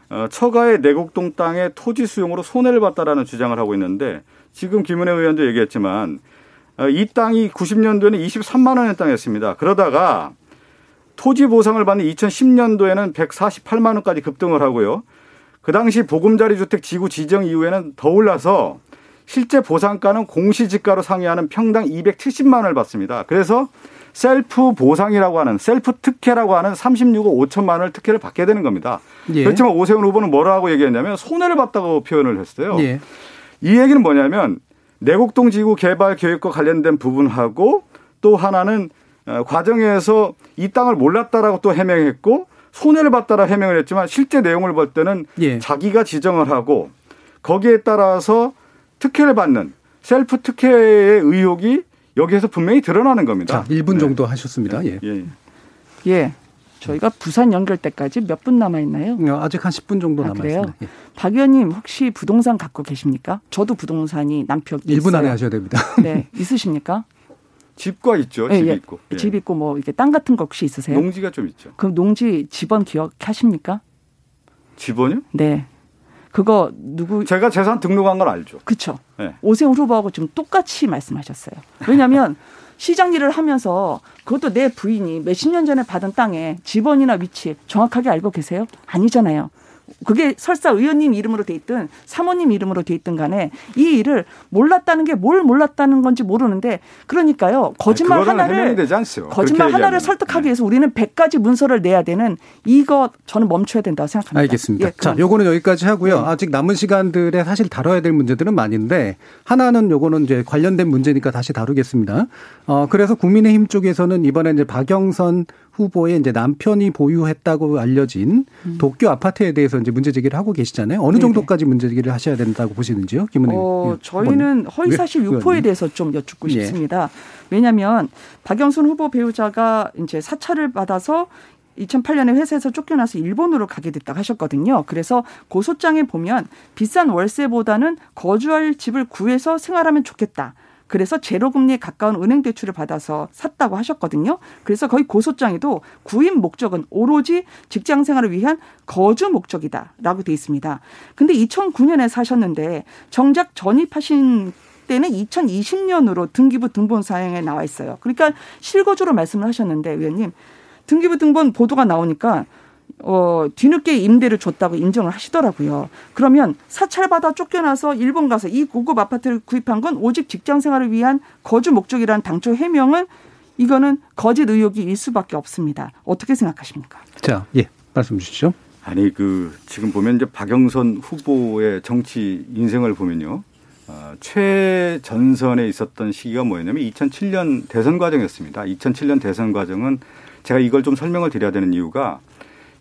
어, 처가의 내곡동 땅의 토지 수용으로 손해를 봤다라는 주장을 하고 있는데 지금 김은혜 의원도 얘기했지만 어, 이 땅이 90년도에는 23만 원의 땅이었습니다. 그러다가 토지 보상을 받는 2010년도에는 148만 원까지 급등을 하고요. 그 당시 보금자리 주택 지구 지정 이후에는 더 올라서 실제 보상가는 공시지가로 상회하는 평당 270만 원을 받습니다. 그래서 셀프 보상이라고 하는 셀프 특혜라고 하는 36억 5천만 원을 특혜를 받게 되는 겁니다. 예. 그렇지만 오세훈 후보는 뭐라고 얘기했냐면 손해를 봤다고 표현을 했어요. 예. 이 얘기는 뭐냐면 내곡동 지구 개발 계획과 관련된 부분하고 또 하나는 어, 과정에서 이 땅을 몰랐다라고 또 해명했고 손해를 봤다라 해명을 했지만 실제 내용을 볼 때는 예. 자기가 지정을 하고 거기에 따라서 특혜를 받는 셀프 특혜의 의혹이 여기에서 분명히 드러나는 겁니다. 자, 1분 정도 하셨습니다. 예. 예. 예. 저희가 부산 연결 때까지 몇 분 남아 있나요? 어, 아직 한 10분 정도 아, 남아 있습니다. 예. 박 의원님 혹시 부동산 갖고 계십니까? 저도 부동산이 남편 1분 안에 하셔야 됩니다. 네, 있으십니까? 집과 있죠. 집 예, 예. 있고. 예. 집 있고 뭐 이렇게 땅 같은 거 혹시 있으세요? 농지가 좀 있죠. 그럼 농지 집원 기억하십니까? 집원요? 네. 그거 누구 제가 재산 등록한 건 알죠. 그렇죠. 네. 오세훈 후보하고 좀 똑같이 말씀하셨어요. 왜냐하면 시장 일을 하면서 그것도 내 부인이 몇십 년 전에 받은 땅에 집원이나 위치 정확하게 알고 계세요? 아니잖아요. 그게 설사 의원님 이름으로 돼 있든 사모님 이름으로 돼 있든 간에 이 일을 몰랐다는 게 뭘 몰랐다는 건지 모르는데 그러니까요 거짓말 아니, 하나를 거짓말 하나를 설득하기 네. 위해서 우리는 100가지 문서를 내야 되는 이거 저는 멈춰야 된다고 생각합니다. 알겠습니다. 예, 자, 요거는 여기까지 하고요. 네. 아직 남은 시간들에 사실 다뤄야 될 문제들은 많은데 하나는 요거는 이제 관련된 문제니까 다시 다루겠습니다. 어 그래서 국민의힘 쪽에서는 이번에 이제 박영선 후보의 이제 남편이 보유했다고 알려진 음. 도쿄 아파트에 대해서 이제 문제 제기를 하고 계시잖아요. 어느 정도까지 문제 제기를 하셔야 된다고 보시는지요, 김은혜? 어, 예, 저희는 허위 사실 유포에 대해서 좀 여쭙고 예. 싶습니다. 왜냐하면 박영순 후보 배우자가 이제 사찰을 받아서 2008년에 회사에서 쫓겨나서 일본으로 가게 됐다고 하셨거든요. 그래서 고소장에 보면 비싼 월세보다는 거주할 집을 구해서 생활하면 좋겠다. 그래서 제로금리에 가까운 은행 대출을 받아서 샀다고 하셨거든요. 그래서 거의 고소장에도 구입 목적은 오로지 직장 생활을 위한 거주 목적이다라고 돼 있습니다. 근데 2009년에 사셨는데 정작 전입하신 때는 2020년으로 등기부 등본 사항에 나와 있어요. 그러니까 실거주로 말씀을 하셨는데 위원님 등기부 등본 보도가 나오니까 어, 뒤늦게 임대를 줬다고 인정을 하시더라고요. 그러면 사찰받아 쫓겨나서 일본 가서 이 고급 아파트를 구입한 건 오직 직장 생활을 위한 거주 목적이라는 당초 해명은 이거는 거짓 의혹이 일 수밖에 없습니다. 어떻게 생각하십니까? 자, 예, 말씀 주시죠. 아니 그 지금 보면 이제 박영선 후보의 정치 인생을 보면요. 어, 최전선에 있었던 시기가 뭐였냐면 2007년 대선 과정이었습니다. 2007년 대선 과정은 제가 이걸 좀 설명을 드려야 되는 이유가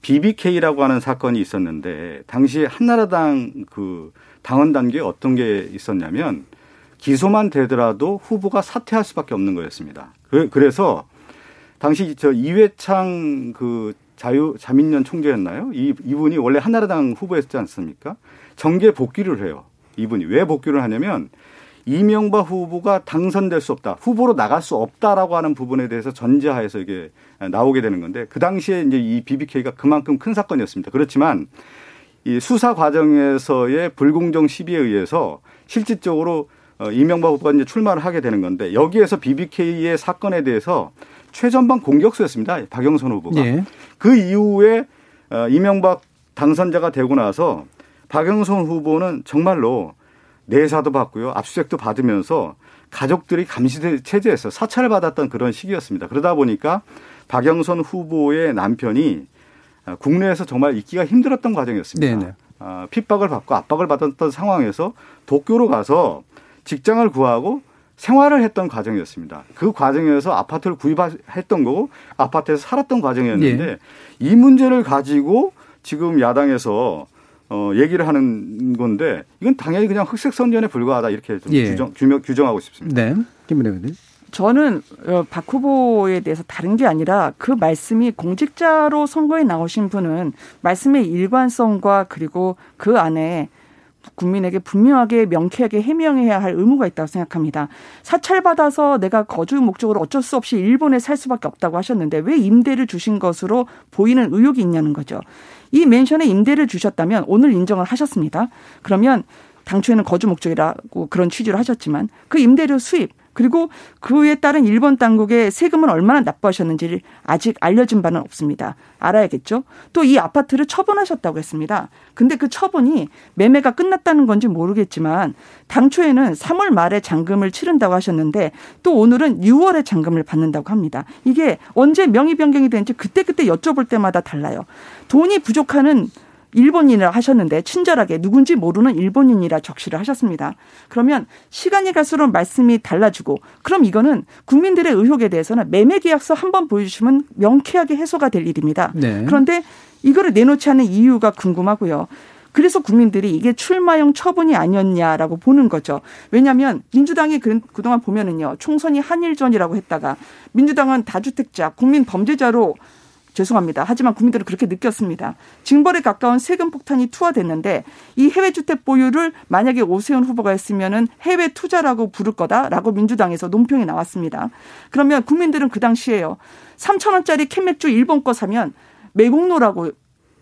BBK라고 하는 사건이 있었는데 당시 한나라당 그 당원 단계에 어떤 게 있었냐면 기소만 되더라도 후보가 사퇴할 수밖에 없는 거였습니다. 그, 그래서 당시 저 이회창 그 자유 자민련 총재였나요? 이 이분이 원래 한나라당 후보였지 않습니까? 정계 복귀를 해요. 이분이 왜 복귀를 하냐면 이명박 후보가 당선될 수 없다. 후보로 나갈 수 없다라고 하는 부분에 대해서 전제하에서 이게 나오게 되는 건데 그 당시에 이제 이 BBK가 그만큼 큰 사건이었습니다. 그렇지만 이 수사 과정에서의 불공정 시비에 의해서 실질적으로 어, 이명박 후보가 이제 출마를 하게 되는 건데 여기에서 BBK의 사건에 대해서 최전방 공격수였습니다. 박영선 후보가. 네. 그 이후에 어, 이명박 당선자가 되고 나서 박영선 후보는 정말로 내사도 받고요. 압수수색도 받으면서 가족들이 감시 체제에서 사찰을 받았던 그런 시기였습니다. 그러다 보니까 박영선 후보의 남편이 국내에서 정말 있기가 힘들었던 과정이었습니다. 네네. 아, 핍박을 받고 압박을 받았던 상황에서 도쿄로 가서 직장을 구하고 생활을 했던 과정이었습니다. 그 과정에서 아파트를 구입했던 거고 아파트에서 살았던 과정이었는데 네. 이 문제를 가지고 지금 야당에서 어, 얘기를 하는 건데 이건 당연히 그냥 흑색 선전에 불과하다 이렇게 좀 예. 규정, 규명, 규정하고 싶습니다. 네. 김은혜 의원님. 저는 어, 박 후보에 대해서 다른 게 아니라 그 말씀이 공직자로 선거에 나오신 분은 말씀의 일관성과 그리고 그 안에 국민에게 분명하게 명쾌하게 해명해야 할 의무가 있다고 생각합니다. 사찰받아서 내가 거주 목적으로 어쩔 수 없이 일본에 살 수밖에 없다고 하셨는데 왜 임대를 주신 것으로 보이는 의혹이 있냐는 거죠. 이 맨션에 임대를 주셨다면 오늘 인정을 하셨습니다. 그러면 당초에는 거주 목적이라고 그런 취지로 하셨지만 그 임대료 수입 그리고 그에 따른 일본 당국의 세금은 얼마나 납부하셨는지를 아직 알려진 바는 없습니다. 알아야겠죠. 또 이 아파트를 처분하셨다고 했습니다. 근데 그 처분이 매매가 끝났다는 건지 모르겠지만 당초에는 3월 말에 잔금을 치른다고 하셨는데 또 오늘은 6월에 잔금을 받는다고 합니다. 이게 언제 명의 변경이 되는지 그때그때 여쭤볼 때마다 달라요. 돈이 부족하는 일본인이라 하셨는데 친절하게 누군지 모르는 일본인이라 적시를 하셨습니다. 그러면 시간이 갈수록 말씀이 달라지고 그럼 이거는 국민들의 의혹에 대해서는 매매 계약서 한 번 보여주시면 명쾌하게 해소가 될 일입니다. 네. 그런데 이거를 내놓지 않는 이유가 궁금하고요. 그래서 국민들이 이게 출마용 처분이 아니었냐라고 보는 거죠. 왜냐하면 민주당이 그동안 보면은요 총선이 한일전이라고 했다가 민주당은 다주택자 국민 범죄자로 죄송합니다. 하지만 국민들은 그렇게 느꼈습니다. 징벌에 가까운 세금 폭탄이 투하됐는데 이 해외 주택 보유를 만약에 오세훈 후보가 했으면은 해외 투자라고 부를 거다라고 민주당에서 논평이 나왔습니다. 그러면 국민들은 그 당시에요. 3천 원짜리 캔맥주 일본 거 사면 매국노라고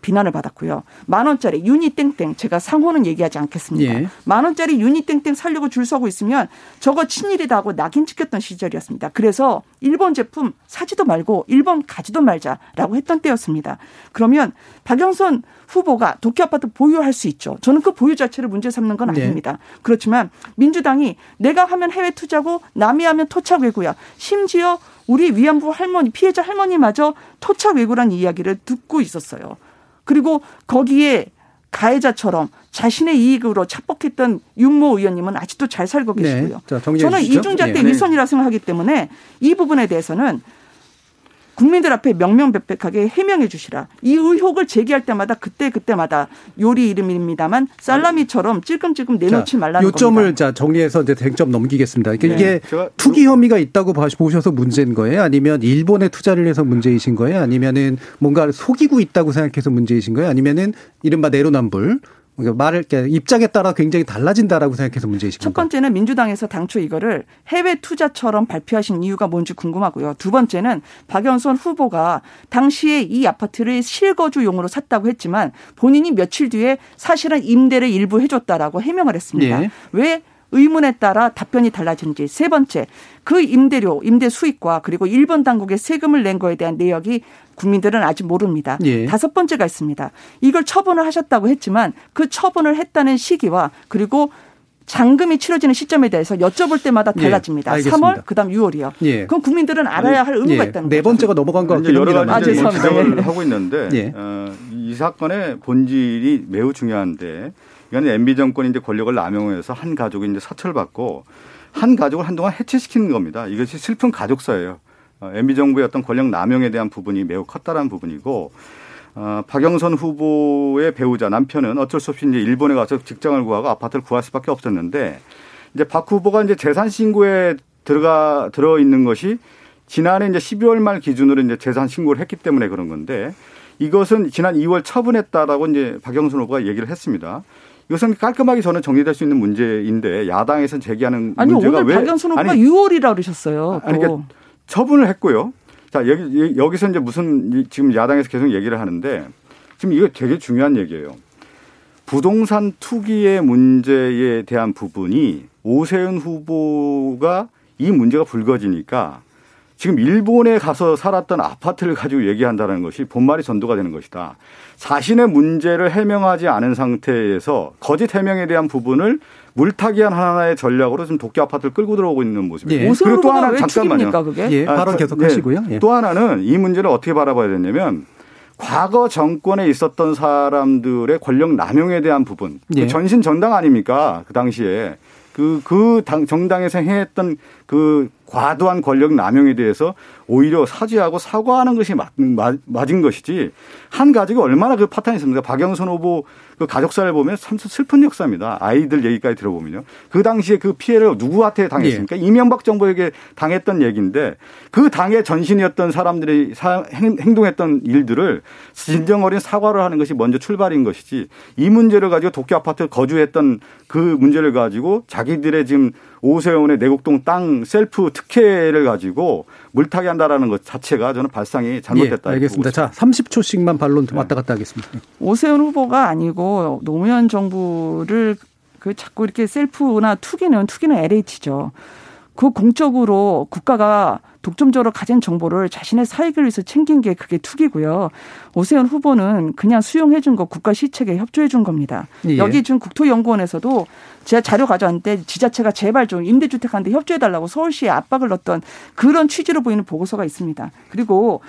비난을 받았고요. 만 원짜리 유니 땡땡 제가 상호는 얘기하지 않겠습니다. 예. 만 원짜리 유니 땡땡 살려고 줄 서고 있으면 저거 친일이다 하고 낙인 찍혔던 시절이었습니다. 그래서 일본 제품 사지도 말고 일본 가지도 말자라고 했던 때였습니다. 그러면 박영선 후보가 도쿄 아파트 보유할 수 있죠. 저는 그 보유 자체를 문제 삼는 건 네. 아닙니다. 그렇지만 민주당이 내가 하면 해외 투자고 남이 하면 토착 외구야. 심지어 우리 위안부 할머니 피해자 할머니마저 토착 외구란 이야기를 듣고 있었어요. 그리고 거기에 가해자처럼 자신의 이익으로 착복했던 윤모 의원님은 아직도 잘 살고 네. 계시고요. 네. 자, 저는 이중잣대 네. 위선이라 생각하기 때문에 이 부분에 대해서는 국민들 앞에 명명백백하게 해명해 주시라. 이 의혹을 제기할 때마다 그때 그때마다 요리 이름입니다만 살라미처럼 찔끔찔끔 내놓지 자, 말라는 요점을 겁니다. 자 정리해서 이제 쟁점 넘기겠습니다. 그러니까 네. 이게 투기 혐의가 있다고 보셔서 문제인 거예요? 아니면 일본에 투자를 해서 문제이신 거예요? 아니면은 뭔가 속이고 있다고 생각해서 문제이신 거예요? 아니면은 이른바 내로남불 그러니까 말을 입장에 따라 굉장히 달라진다라고 생각해서 문제이십니까? 첫 번째는 민주당에서 당초 이거를 해외 투자처럼 발표하신 이유가 뭔지 궁금하고요. 두 번째는 박연선 후보가 당시에 이 아파트를 실거주용으로 샀다고 했지만 본인이 며칠 뒤에 사실은 임대를 일부 해줬다라고 해명을 했습니다. 네. 왜 의문에 따라 답변이 달라지는지 세 번째 그 임대료 임대 수익과 그리고 일본 당국의 세금을 낸 거에 대한 내역이 국민들은 아직 모릅니다. 예. 다섯 번째가 있습니다. 이걸 처분을 하셨다고 했지만 그 처분을 했다는 시기와 그리고 잔금이 치러지는 시점에 대해서 여쭤볼 때마다 예, 달라집니다. 예, 3월, 그다음 6월이요. 예. 그럼 국민들은 알아야 할 의무가 예. 있다는 네 거죠. 번째가 넘어간 것 같긴 여러 가지 아, 지적을 예. 하고 있는데 예. 어, 이 사건의 본질이 매우 중요한데 이거는 MB 정권이 이제 권력을 남용해서 한 가족이 이제 사철받고 한 가족을 한동안 해체시키는 겁니다. 이것이 슬픈 가족사예요. 어, MB 정부의 어떤 권력 남용에 대한 부분이 매우 컸다라는 부분이고 어, 박영선 후보의 배우자 남편은 어쩔 수 없이 이제 일본에 가서 직장을 구하고 아파트를 구할 수밖에 없었는데 이제 박 후보가 이제 재산 신고에 들어가 들어 있는 것이 지난해 이제 12월 말 기준으로 이제 재산 신고를 했기 때문에 그런 건데 이것은 지난 2월 처분했다라고 이제 박영선 후보가 얘기를 했습니다. 이것은 깔끔하게 저는 정리될 수 있는 문제인데 야당에서 제기하는 아니, 문제가 오늘 왜 박영선 후보가 아니, 6월이라 그러셨어요. 아니, 그러니까 처분을 했고요. 자, 여기, 여기서 이제 무슨 지금 야당에서 계속 얘기를 하는데 지금 이거 되게 중요한 얘기예요. 부동산 투기의 문제에 대한 부분이 오세훈 후보가 이 문제가 불거지니까 지금 일본에 가서 살았던 아파트를 가지고 얘기한다는 것이 본말이 전도가 되는 것이다. 자신의 문제를 해명하지 않은 상태에서 거짓 해명에 대한 부분을 물타기한 하나의 전략으로 지금 도쿄 아파트를 끌고 들어오고 있는 모습이에요. 예. 그리고 또 하나 잠깐만요. 그게? 예, 바로 아, 계속 하시고요. 예. 또 하나는 이 문제를 어떻게 바라봐야 되냐면 과거 정권에 있었던 사람들의 권력 남용에 대한 부분. 그 예. 전신 전당 아닙니까? 그 당시에. 그, 그 당, 정당에서 행했던 그 과도한 권력 남용에 대해서 오히려 사죄하고 사과하는 것이 맞, 맞은 것이지 한 가지가 얼마나 그 파탄이 있습니까? 박영선 후보 그 가족사를 보면 참 슬픈 역사입니다. 아이들 얘기까지 들어보면요. 그 당시에 그 피해를 누구한테 당했습니까? 예. 이명박 정부에게 당했던 얘기인데 그 당의 전신이었던 사람들이 행동했던 일들을 진정 어린 사과를 하는 것이 먼저 출발인 것이지 이 문제를 가지고 도쿄 아파트 거주했던 그 문제를 가지고 자기들의 지금 오세훈의 내곡동 땅 셀프 특혜를 가지고 물타기 한다라는 것 자체가 저는 발상이 잘못됐다. 예, 알겠습니다. 자, 30초씩만 반론 네. 왔다 갔다 하겠습니다. 오세훈 후보가 아니고 노무현 정부를 그 자꾸 이렇게 셀프나 투기는 투기는 LH죠. 그 공적으로 국가가 독점적으로 가진 정보를 자신의 사익을 위해서 챙긴 게 그게 투기고요. 오세훈 후보는 그냥 수용해 준 거 국가 시책에 협조해 준 겁니다. 예. 여기 지금 국토연구원에서도 제가 자료 가져왔는데 지자체가 제발 좀 임대주택하는데 협조해 달라고 서울시에 압박을 넣었던 그런 취지로 보이는 보고서가 있습니다. 그리고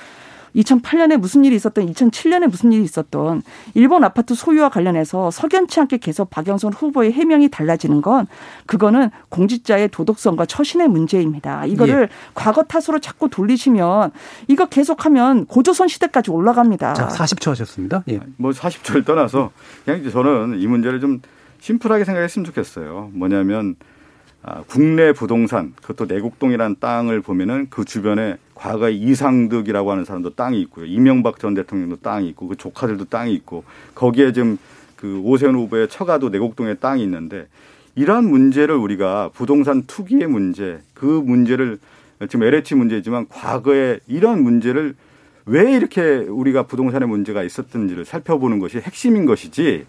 2008년에 무슨 일이 있었던 2007년에 무슨 일이 있었던 일본 아파트 소유와 관련해서 석연치 않게 계속 박영선 후보의 해명이 달라지는 건 그거는 공직자의 도덕성과 처신의 문제입니다. 이거를 예. 과거 탓으로 자꾸 돌리시면 이거 계속하면 고조선 시대까지 올라갑니다. 자, 40초 하셨습니다. 예. 뭐 40초를 떠나서 그냥 저는 이 문제를 좀 심플하게 생각했으면 좋겠어요. 뭐냐면 아, 국내 부동산 그것도 내곡동이라는 땅을 보면은 그 주변에 과거에 이상득이라고 하는 사람도 땅이 있고요. 이명박 전 대통령도 땅이 있고 그 조카들도 땅이 있고 거기에 지금 그 오세훈 후보의 처가도 내곡동에 땅이 있는데 이러한 문제를 우리가 부동산 투기의 문제 그 문제를 지금 LH 문제지만 과거에 이런 문제를 왜 이렇게 우리가 부동산의 문제가 있었던지를 살펴보는 것이 핵심인 것이지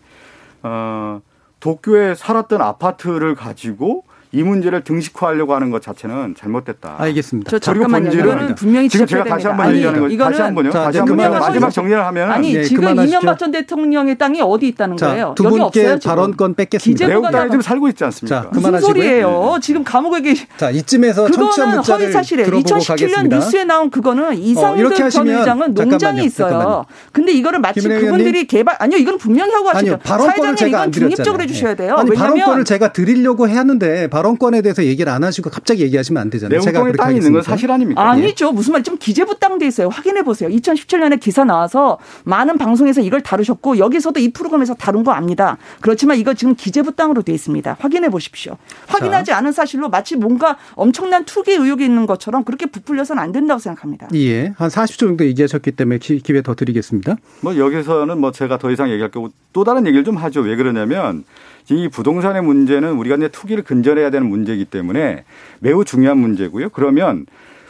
어 도쿄에 살았던 아파트를 가지고 이 문제를 등식화하려고 하는 것 자체는 잘못됐다. 알겠습니다. 저 잠깐만요. 이거는 분명히 지금 제가 다시 한번 얘기하는 거 다시 한 번요. 다시 한번 마지막 정리를 하면 아니 네, 지금 그만하시죠. 이명박 전 대통령의 땅이 어디 있다는 자, 거예요? 두 분께 없어요, 발언권 뺏겠습니다. 내국 땅에 지금 살고 있지 않습니까? 자, 무슨 소리예요? 네. 지금 감옥에 계시. 자 이쯤에서 그거는 허위 사실이에요. 2017년 가겠습니다. 뉴스에 나온 그거는 이상득 어, 전 의장은 농장이 있어요. 잠깐만요. 근데 이거를 마치 그분들이 개발 아니요 이건 분명히 하고 하시죠. 사회자님 이건 중립적으로 해주셔야 돼요. 아니 발언권을 제가 드리려고 하는데 발언권에 대해서 얘기 얘기를 안 하시고 갑자기 얘기하시면 안 되잖아요. 제가 그렇게 땅이 있는 건 사실 아닙니까? 아니죠. 무슨 말? 좀 기재부 땅돼 있어요. 확인해 보세요. 2017년에 기사 나와서 많은 방송에서 이걸 다루셨고 여기서도 이 프로그램에서 다룬 거 압니다. 그렇지만 이거 지금 기재부 땅으로 돼 있습니다. 확인해 보십시오. 확인하지 자. 않은 사실로 마치 뭔가 엄청난 투기 의혹이 있는 것처럼 그렇게 부풀려서는 안 된다고 생각합니다. 예. 한 40초 정도 얘기하셨기 때문에 기, 기회 더 드리겠습니다. 뭐 여기서는 뭐 제가 더 이상 얘기할 거고 또 다른 얘기를 좀 하죠. 왜 그러냐면 이 부동산의 문제는 우리가 이제 투기를 근절해야 되는 문제이기 때문에 매우 중요한 문제고요. 그러면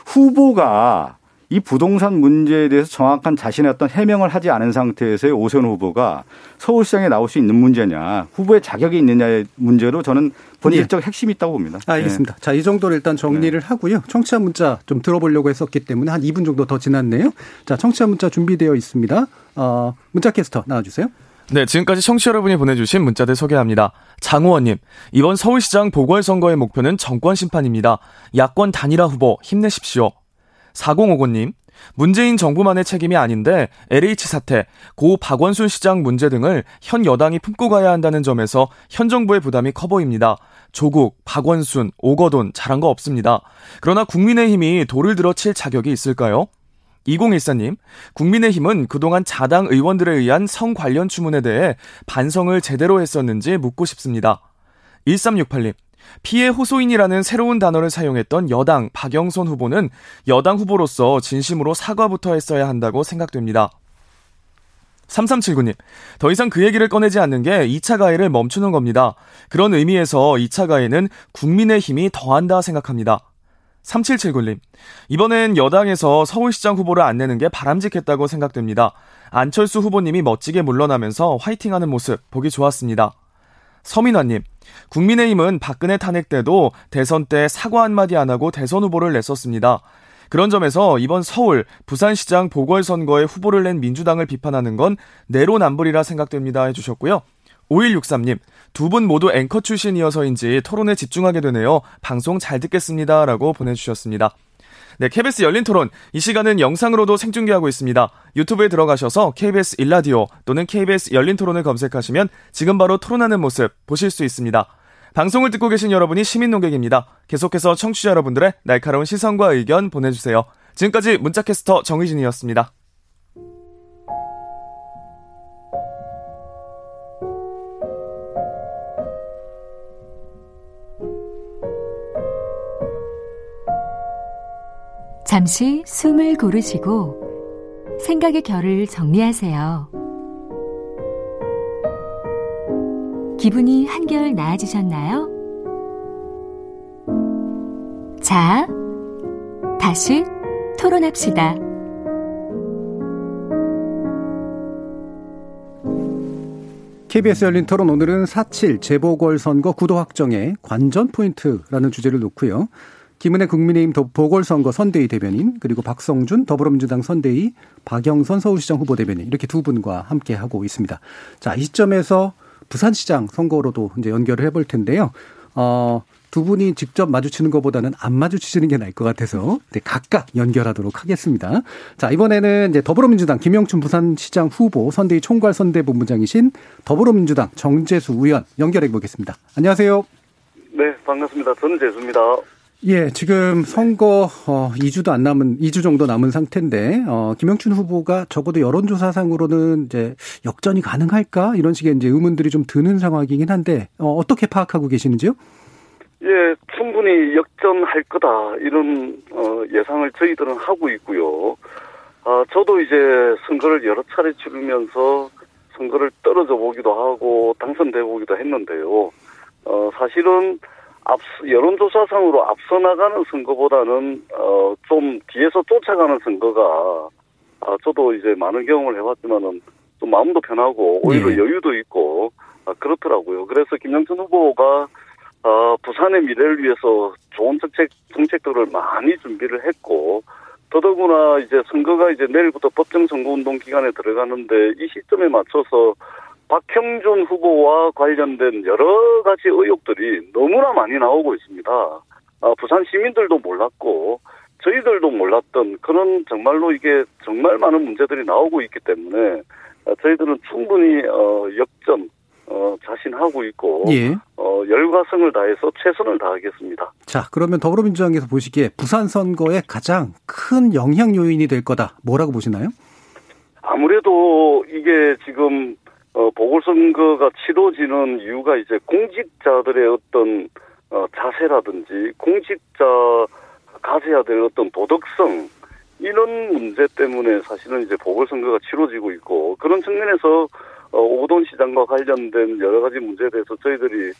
후보가 이 부동산 문제에 대해서 정확한 자신의 어떤 해명을 하지 않은 상태에서의 오세훈 후보가 서울시장에 나올 수 있는 문제냐, 후보의 자격이 있느냐의 문제로 저는 본질적 네. 핵심이 있다고 봅니다. 알겠습니다. 네. 자, 이 정도로 일단 정리를 네. 하고요. 청취자 문자 좀 들어보려고 했었기 때문에 한 2분 정도 더 지났네요. 자, 청취자 문자 준비되어 있습니다. 어, 문자 캐스터 나와주세요. 네, 지금까지 청취자 여러분이 보내주신 문자들 소개합니다. 장우원님, 이번 서울시장 보궐선거의 목표는 정권 심판입니다. 야권 단일화 후보 힘내십시오. 4059님, 문재인 정부만의 책임이 아닌데 LH 사태, 고 박원순 시장 문제 등을 현 여당이 품고 가야 한다는 점에서 현 정부의 부담이 커 보입니다. 조국, 박원순, 오거돈 잘한 거 없습니다. 그러나 국민의힘이 돌을 들어 칠 자격이 있을까요? 2014님, 국민의힘은 그동안 자당 의원들에 의한 성 관련 추문에 대해 반성을 제대로 했었는지 묻고 싶습니다. 1368님, 피해 호소인이라는 새로운 단어를 사용했던 여당 박영선 후보는 여당 후보로서 진심으로 사과부터 했어야 한다고 생각됩니다. 3379님, 더 이상 그 얘기를 꺼내지 않는 게 2차 가해를 멈추는 겁니다. 그런 의미에서 2차 가해는 국민의 힘이 더한다 생각합니다. 3779님, 이번엔 여당에서 서울시장 후보를 안 내는 게 바람직했다고 생각됩니다. 안철수 후보님이 멋지게 물러나면서 화이팅하는 모습 보기 좋았습니다. 서민화님, 국민의힘은 박근혜 탄핵 때도 대선 때 사과 한마디 안 하고 대선 후보를 냈었습니다. 그런 점에서 이번 서울, 부산시장 보궐선거에 후보를 낸 민주당을 비판하는 건 내로남불이라 생각됩니다 해주셨고요. 5163님, 두 분 모두 앵커 출신이어서인지 토론에 집중하게 되네요. 방송 잘 듣겠습니다. 라고 보내주셨습니다. 네, KBS 열린 토론. 이 시간은 영상으로도 생중계하고 있습니다. 유튜브에 들어가셔서 KBS 일라디오 또는 KBS 열린 토론을 검색하시면 지금 바로 토론하는 모습 보실 수 있습니다. 방송을 듣고 계신 여러분이 시민 농객입니다. 계속해서 청취자 여러분들의 날카로운 시선과 의견 보내주세요. 지금까지 문자캐스터 정희진이었습니다. 잠시 숨을 고르시고 생각의 결을 정리하세요. 기분이 한결 나아지셨나요? 자, 다시 토론합시다. KBS 열린 토론 오늘은 4.7 재보궐선거 구도 확정의 관전 포인트라는 주제를 놓고요. 김은혜 국민의힘 보궐선거 선대위 대변인 그리고 박성준 더불어민주당 선대위 박영선 서울시장 후보 대변인 이렇게 두 분과 함께 하고 있습니다. 자, 이 시점에서 부산시장 선거로도 이제 연결을 해볼 텐데요. 어, 두 분이 직접 마주치는 것보다는 안 마주치시는 게 나을 것 같아서 각각 연결하도록 하겠습니다. 자, 이번에는 이제 더불어민주당 김영춘 부산시장 후보 선대위 총괄 선대본부장이신 더불어민주당 정재수 의원 연결해 보겠습니다. 안녕하세요. 네, 반갑습니다. 저는 재수입니다. 예, 지금 선거 어 2주도 안 남은 2주 정도 남은 상태인데 어 김영춘 후보가 적어도 여론조사상으로는 이제 역전이 가능할까 이런 식의 이제 의문들이 좀 드는 상황이긴 한데 어 어떻게 파악하고 계시는지요? 예, 충분히 역전할 거다 이런 어, 예상을 저희들은 하고 있고요. 아, 저도 이제 선거를 여러 차례 치르면서 선거를 떨어져 보기도 하고 당선돼 보기도 했는데요. 어, 사실은 앞 여론조사상으로 앞서 나가는 선거보다는 어, 좀 뒤에서 쫓아가는 선거가 아, 저도 이제 많은 경험을 해봤지만은 좀 마음도 편하고 오히려 네. 여유도 있고 아, 그렇더라고요. 그래서 김영춘 후보가 어, 부산의 미래를 위해서 좋은 정책, 정책들을 많이 준비를 했고, 더더구나 이제 선거가 이제 내일부터 법정 선거운동 기간에 들어가는데 이 시점에 맞춰서 박형준 후보와 관련된 여러 가지 의혹들이 너무나 많이 나오고 있습니다. 아, 부산 시민들도 몰랐고 저희들도 몰랐던 그런 정말로 이게 정말 많은 문제들이 나오고 있기 때문에 아, 저희들은 충분히 어, 역전 어, 자신하고 있고 예. 어, 열과성을 다해서 최선을 다하겠습니다. 자, 그러면 더불어민주당에서 보시기에 부산 선거에 가장 큰 영향 요인이 될 거다. 뭐라고 보시나요? 아무래도 이게 지금 어, 보궐선거가 치러지는 이유가 이제 공직자들의 어떤 어, 자세라든지 공직자 가져야 될 어떤 도덕성 이런 문제 때문에 사실은 이제 보궐선거가 치러지고 있고 그런 측면에서 어, 오돈 시장과 관련된 여러 가지 문제에 대해서 저희들이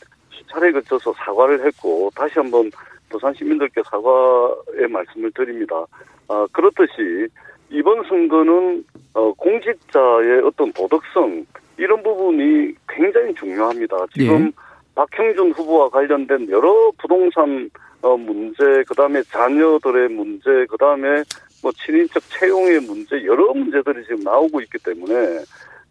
차례 거쳐서 사과를 했고 다시 한번 부산 시민들께 사과의 말씀을 드립니다. 아, 그렇듯이 이번 선거는 어, 공직자의 어떤 도덕성 이런 부분이 굉장히 중요합니다. 지금 예. 박형준 후보와 관련된 여러 부동산 어, 문제, 그 다음에 자녀들의 문제, 그 다음에 뭐 친인척 채용의 문제 여러 문제들이 지금 나오고 있기 때문에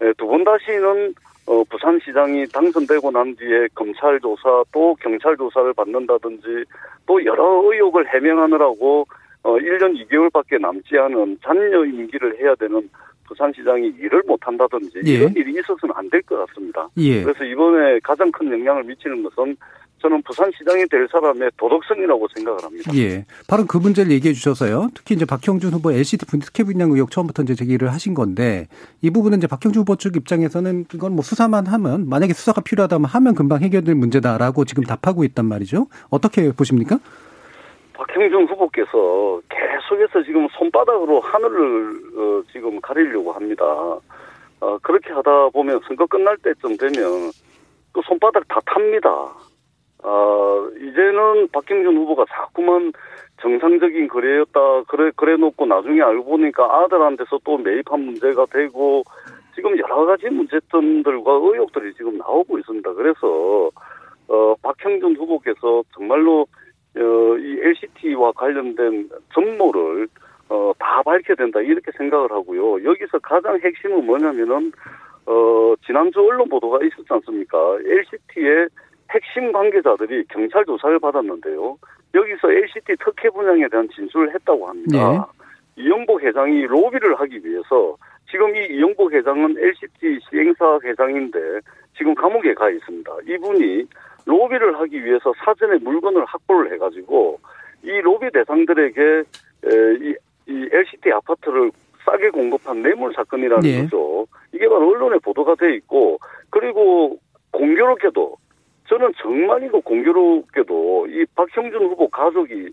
예, 두번 다시는 어, 부산시장이 당선되고 난 뒤에 검찰 조사 또 경찰 조사를 받는다든지 또 여러 의혹을 해명하느라고 어, 1년 2개월밖에 남지 않은 잔여 임기를 해야 되는 부산시장이 일을 못한다든지 예. 이런 일이 있어서는 안 될 것 같습니다. 예. 그래서 이번에 가장 큰 영향을 미치는 것은 저는 부산시장이 될 사람의 도덕성이라고 생각을 합니다. 예. 바로 그 문제를 얘기해 주셔서요. 특히 이제 박형준 후보 LCD 분특혜 분양 의혹 처음부터 이제 제기를 하신 건데 이 부분은 이제 박형준 후보 측 입장에서는 이건 뭐 수사만 하면 만약에 수사가 필요하다면 하면 금방 해결될 문제다라고 지금 답하고 있단 말이죠. 어떻게 보십니까? 박형준 후보께서 계속해서 지금 손바닥으로 하늘을 어, 지금 가리려고 합니다. 어, 그렇게 하다 보면 선거 끝날 때쯤 되면 그 손바닥 다 탑니다. 어, 이제는 박경준 후보가 자꾸만 정상적인 거래였다, 그래, 그래 놓고 나중에 알고 보니까 아들한테서 또 매입한 문제가 되고, 지금 여러 가지 문제점들과 의혹들이 지금 나오고 있습니다. 그래서, 어, 박형준 후보께서 정말로, 어, 이 LCT와 관련된 전모를, 어, 다 밝혀야 된다, 이렇게 생각을 하고요. 여기서 가장 핵심은 뭐냐면은, 어, 지난주 언론 보도가 있었지 않습니까? LCT의 핵심 관계자들이 경찰 조사를 받았는데요. 여기서 LCT 특혜 분양에 대한 진술을 했다고 합니다. 네. 이영복 회장이 로비를 하기 위해서 지금 이 이영복 회장은 LCT 시행사 회장인데 지금 감옥에 가 있습니다. 이분이 로비를 하기 위해서 사전에 물건을 확보를 해가지고 이 로비 대상들에게 이, 이 LCT 아파트를 싸게 공급한 뇌물 사건이라는 네. 거죠. 이게 바로 언론에 보도가 돼 있고 그리고 공교롭게도 저는 정말 이거 공교롭게도 이 박형준 후보 가족이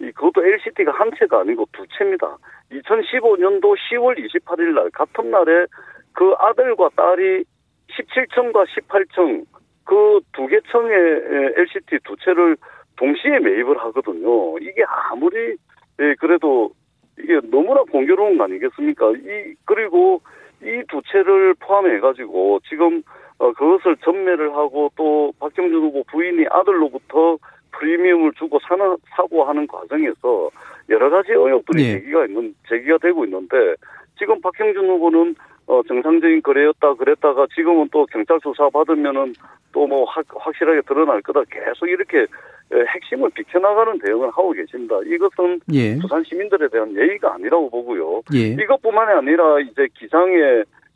이 그것도 LCT가 한 채가 아니고 두 채입니다. 2015년도 10월 28일 날 같은 날에 그 아들과 딸이 17층과 18층 그 두개 층의 LCT 두 채를 동시에 매입을 하거든요. 이게 아무리 예, 그래도 이게 너무나 공교로운 거 아니겠습니까? 이 그리고 이 두 채를 포함해 가지고 지금 어, 그것을 전매를 하고 또 박정준 후보 부인이 아들로부터 프리미엄을 주고 사는 사고 하는 과정에서 여러 가지 의혹들이 예. 제기가 있는 제기가 되고 있는데 지금 박형준 후보는 어 정상적인 거래였다 그랬다가 지금은 또 경찰 수사 받으면은 또 뭐 확실하게 드러날 거다 계속 이렇게 에, 핵심을 비켜나가는 대응을 하고 계십니다. 이것은 예. 부산 시민들에 대한 예의가 아니라고 보고요. 예. 이것뿐만이 아니라 이제 기장에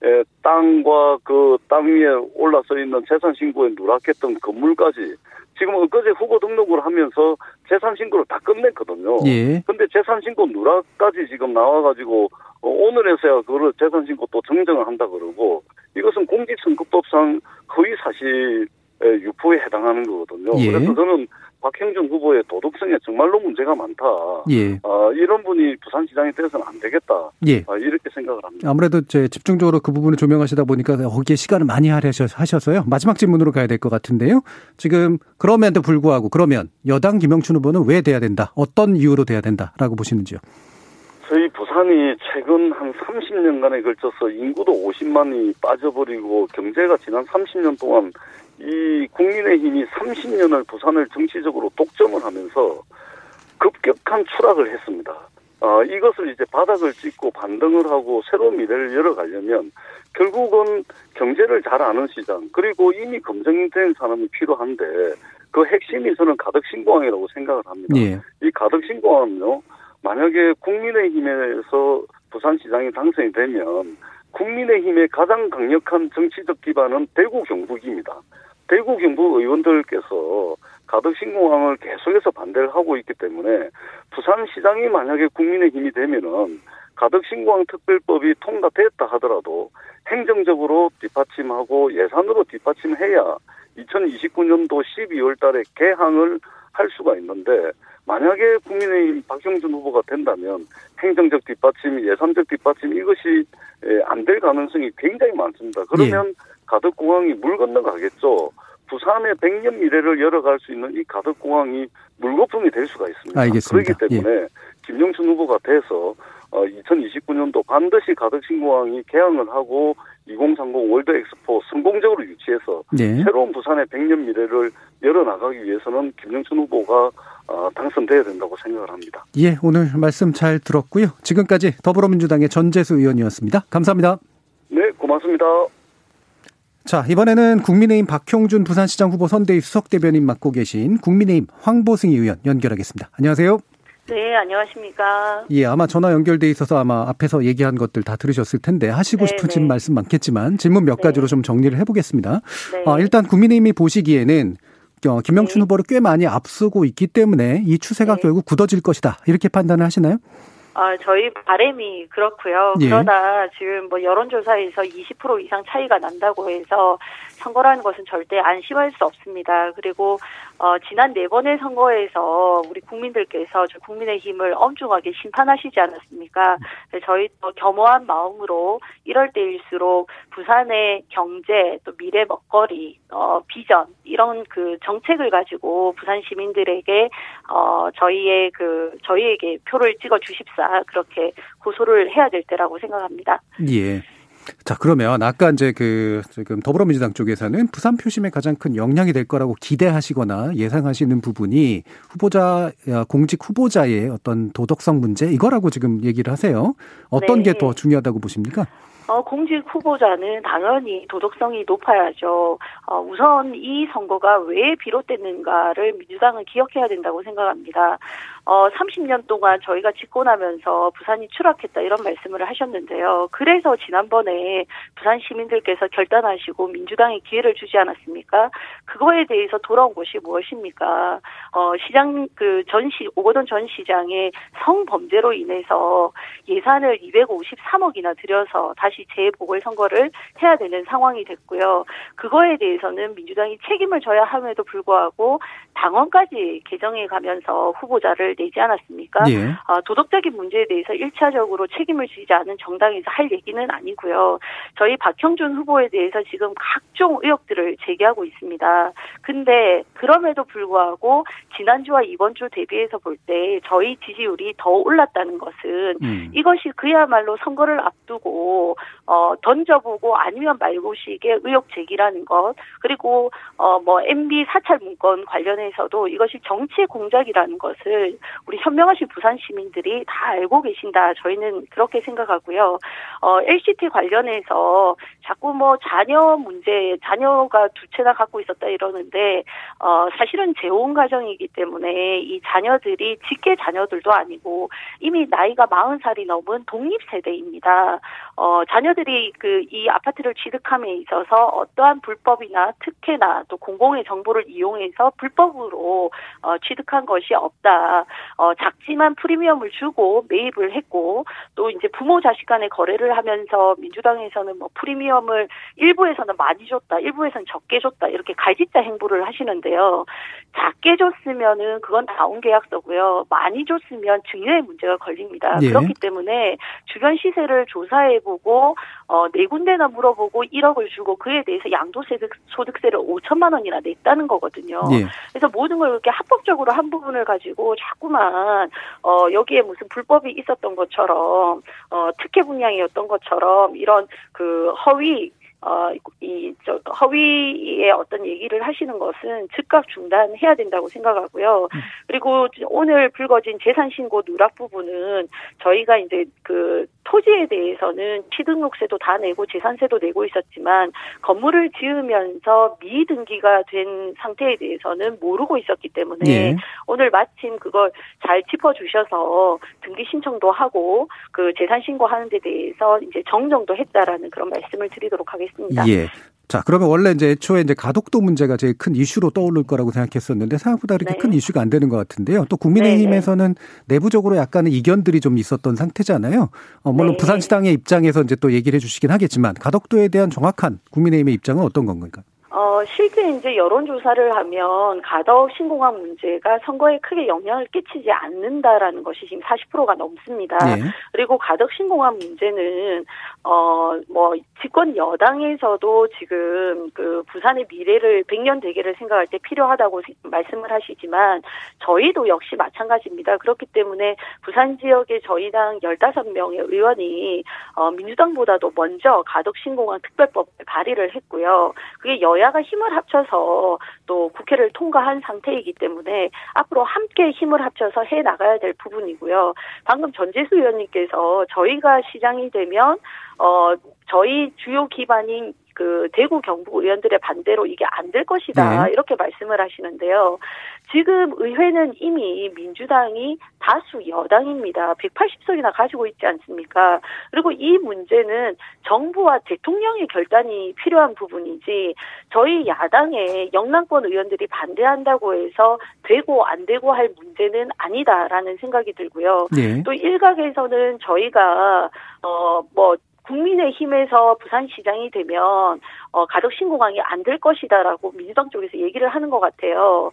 에, 땅과 그 땅 위에 올라서 있는 재산 신고에 누락했던 건물까지 지금 엊그제 후보 등록을 하면서 재산 신고를 다 끝냈거든요. 예. 근데 재산 신고 누락까지 지금 나와가지고 어, 오늘에서야 그걸 재산 신고 또 정정을 한다 그러고 이것은 공직선거법상 거의 사실 유포에 해당하는 거거든요. 예. 그래서 저는 박형준 후보의 도덕성에 정말로 문제가 많다. 예. 아, 이런 분이 부산시장이 돼서는 안 되겠다. 예. 아, 이렇게 생각을 합니다. 아무래도 제 집중적으로 그 부분을 조명하시다 보니까 거기에 시간을 많이 할애하셔서요. 마지막 질문으로 가야 될 것 같은데요. 지금 그럼에도 불구하고 그러면 여당 김영춘 후보는 왜 돼야 된다? 어떤 이유로 돼야 된다라고 보시는지요? 저희 부산이 최근 한 30년간에 걸쳐서 인구도 50만이 빠져버리고 경제가 지난 30년 동안 이 국민의힘이 30년을 부산을 정치적으로 독점을 하면서 급격한 추락을 했습니다. 아, 이것을 이제 바닥을 찍고 반등을 하고 새로운 미래를 열어가려면 결국은 경제를 잘 아는 시장 그리고 이미 검증된 사람이 필요한데 그 핵심이 저는 가덕신공항이라고 생각을 합니다. 예. 이 가덕신공항은요 만약에 국민의힘에서 부산시장이 당선이 되면 국민의힘의 가장 강력한 정치적 기반은 대구 경북입니다. 대구 경북 의원들께서 가덕 신공항을 계속해서 반대를 하고 있기 때문에 부산시장이 만약에 국민의힘이 되면은 가덕 신공항 특별법이 통과됐다 하더라도 행정적으로 뒷받침하고 예산으로 뒷받침해야 2029년도 12월 달에 개항을 할 수가 있는데 만약에 국민의힘 박형준 후보가 된다면 행정적 뒷받침, 예산적 뒷받침 이것이 안 될 가능성이 굉장히 많습니다. 그러면 예. 가덕공항이 물 건너가겠죠. 부산의 100년 미래를 열어갈 수 있는 이 가덕공항이 물거품이 될 수가 있습니다. 알겠습니다. 그렇기 때문에 김영춘 후보가 돼서 어, 2029년도 반드시 가덕신공항이 개항을 하고 2030 월드 엑스포 성공적으로 유치해서 네. 새로운 부산의 100년 미래를 열어나가기 위해서는 김영춘 후보가 어, 당선돼야 된다고 생각을 합니다. 예, 오늘 말씀 잘 들었고요. 지금까지 더불어민주당의 전재수 의원이었습니다. 감사합니다. 네, 고맙습니다. 자, 이번에는 국민의힘 박형준 부산시장 후보 선대위 수석 대변인 맡고 계신 국민의힘 황보승희 의원 연결하겠습니다. 안녕하세요. 네, 안녕하십니까. 예, 아마 전화 연결돼 있어서 아마 앞에서 얘기한 것들 다 들으셨을 텐데 하시고 네, 싶으신 네. 말씀 많겠지만 질문 몇 네. 가지로 좀 정리를 해보겠습니다. 네. 아, 일단 국민의힘이 보시기에는 어, 김영춘 네. 후보를 꽤 많이 앞서고 있기 때문에 이 추세가 네. 결국 굳어질 것이다 이렇게 판단을 하시나요? 아, 저희 바램이 그렇고요. 예. 그러나 지금 뭐 여론조사에서 20% 이상 차이가 난다고 해서 선거라는 것은 절대 안심할 수 없습니다. 그리고 어, 지난 네 번의 선거에서 우리 국민들께서 저 국민의힘을 엄중하게 심판하시지 않았습니까? 그래서 저희 또 겸허한 마음으로 이럴 때일수록 부산의 경제 또 미래 먹거리 어, 비전 이런 그 정책을 가지고 부산 시민들에게 어, 저희의 그 저희에게 표를 찍어 주십사 그렇게 고소를 해야 될 때라고 생각합니다. 예. 자, 그러면 아까 이제 그 지금 더불어민주당 쪽에서는 부산 표심에 가장 큰 영향이 될 거라고 기대하시거나 예상하시는 부분이 후보자 야, 공직 후보자의 어떤 도덕성 문제 이거라고 지금 얘기를 하세요. 어떤 네. 게더 중요하다고 보십니까? 어, 공직 후보자는 당연히 도덕성이 높아야죠. 어, 우선 이 선거가 왜 비롯됐는가를 민주당은 기억해야 된다고 생각합니다. 어, 30년 동안 저희가 집권하면서 부산이 추락했다 이런 말씀을 하셨는데요. 그래서 지난번에 부산 시민들께서 결단하시고 민주당에 기회를 주지 않았습니까? 그거에 대해서 돌아온 것이 무엇입니까? 어, 시장 그 전시 오거돈 전 시장의 성범죄로 인해서 예산을 253억이나 들여서 다시 재보궐 선거를 해야 되는 상황이 됐고요. 그거에 대해 서는 민주당이 책임을 져야 함에도 불구하고 당원까지 개정해 가면서 후보자를 내지 않았습니까? 예. 어, 도덕적인 문제에 대해서 1차적으로 책임을 지지 않은 정당에서 할 얘기는 아니고요. 저희 박형준 후보에 대해서 지금 각종 의혹들을 제기하고 있습니다. 근데 그럼에도 불구하고 지난주와 이번 주 대비해서 볼 때 저희 지지율이 더 올랐다는 것은 음. 이것이 그야말로 선거를 앞두고 어 던져보고 아니면 말고식의 의혹 제기라는 것 그리고 어뭐 MB 사찰 문건 관련해서도 이것이 정치의 공작이라는 것을 우리 현명하신 부산 시민들이 다 알고 계신다 저희는 그렇게 생각하고요. 어 LCT 관련해서 자꾸 뭐 자녀 문제 자녀가 두 채나 갖고 있었다 이러는데 어 사실은 재혼 가정이기 때문에 이 자녀들이 직계 자녀들도 아니고 이미 나이가 40살이 넘은 독립 세대입니다. 어 자녀들이 그 이 아파트를 취득함에 있어서 어떠한 불법이나 특혜나 또 공공의 정보를 이용해서 불법으로 어 취득한 것이 없다. 어 작지만 프리미엄을 주고 매입을 했고 또 이제 부모 자식 간의 거래를 하면서 민주당에서는 뭐 프리미엄을 일부에서는 많이 줬다, 일부에서는 적게 줬다 이렇게 갈짓자 행보를 하시는데요. 작게 줬으면은 그건 다운 계약서고요. 많이 줬으면 증여의 문제가 걸립니다. 예. 그렇기 때문에 주변 시세를 조사해 보고 어, 네 군데나 물어보고 1억을 주고 그에 대해서 양도소득 소득세를 5천만 원이나 냈다는 거거든요. 예. 그래서 모든 걸 이렇게 합법적으로 한 부분을 가지고 자꾸만 어 여기에 무슨 불법이 있었던 것처럼 어 특혜 분양이었던 것처럼 이런 그 허위 어 이 저 허위의 어떤 얘기를 하시는 것은 즉각 중단해야 된다고 생각하고요. 그리고 오늘 불거진 재산 신고 누락 부분은 저희가 이제 그 토지에 대해서는 취등록세도 다 내고 재산세도 내고 있었지만 건물을 지으면서 미등기가 된 상태에 대해서는 모르고 있었기 때문에 예. 오늘 마침 그걸 잘 짚어주셔서 등기 신청도 하고 그 재산 신고 하는 데 대해서 이제 정정도 했다라는 그런 말씀을 드리도록 하겠습니다. 예. 자, 그러면 원래 이제 애초에 이제 가덕도 문제가 제일 큰 이슈로 떠오를 거라고 생각했었는데 생각보다 그렇게 네. 큰 이슈가 안 되는 것 같은데요. 또 국민의힘에서는 내부적으로 약간의 이견들이 좀 있었던 상태잖아요. 어, 물론 네. 부산시당의 입장에서 이제 또 얘기를 해주시긴 하겠지만 가덕도에 대한 정확한 국민의힘의 입장은 어떤 건가요? 어, 실제 이제 여론조사를 하면 가덕 신공항 문제가 선거에 크게 영향을 끼치지 않는다라는 것이 지금 40%가 넘습니다. 예. 그리고 가덕 신공항 문제는 어 뭐 집권 여당에서도 지금 그 부산의 미래를 100년 대계를 생각할 때 필요하다고 세- 말씀을 하시지만 저희도 역시 마찬가지입니다. 그렇기 때문에 부산 지역의 저희 당 15명의 의원이 어 민주당보다도 먼저 가덕 신공항 특별법 발의를 했고요. 그게 여야 가 힘을 합쳐서 또 국회를 통과한 상태이기 때문에 앞으로 함께 힘을 합쳐서 해 나가야 될 부분이고요. 방금 전재수 의원님께서 저희가 시장이 되면 어 저희 주요 기반인 그 대구 경북 의원들의 반대로 이게 안 될 것이다 네. 이렇게 말씀을 하시는데요. 지금 의회는 이미 민주당이 다수 여당입니다. 180석이나 가지고 있지 않습니까? 그리고 이 문제는 정부와 대통령의 결단이 필요한 부분이지 저희 야당의 영남권 의원들이 반대한다고 해서 되고 안 되고 할 문제는 아니다라는 생각이 들고요. 예. 또 일각에서는 저희가 어뭐 국민의힘에서 부산시장이 되면 어 가덕 신공항이 안 될 것이다라고 민주당 쪽에서 얘기를 하는 것 같아요.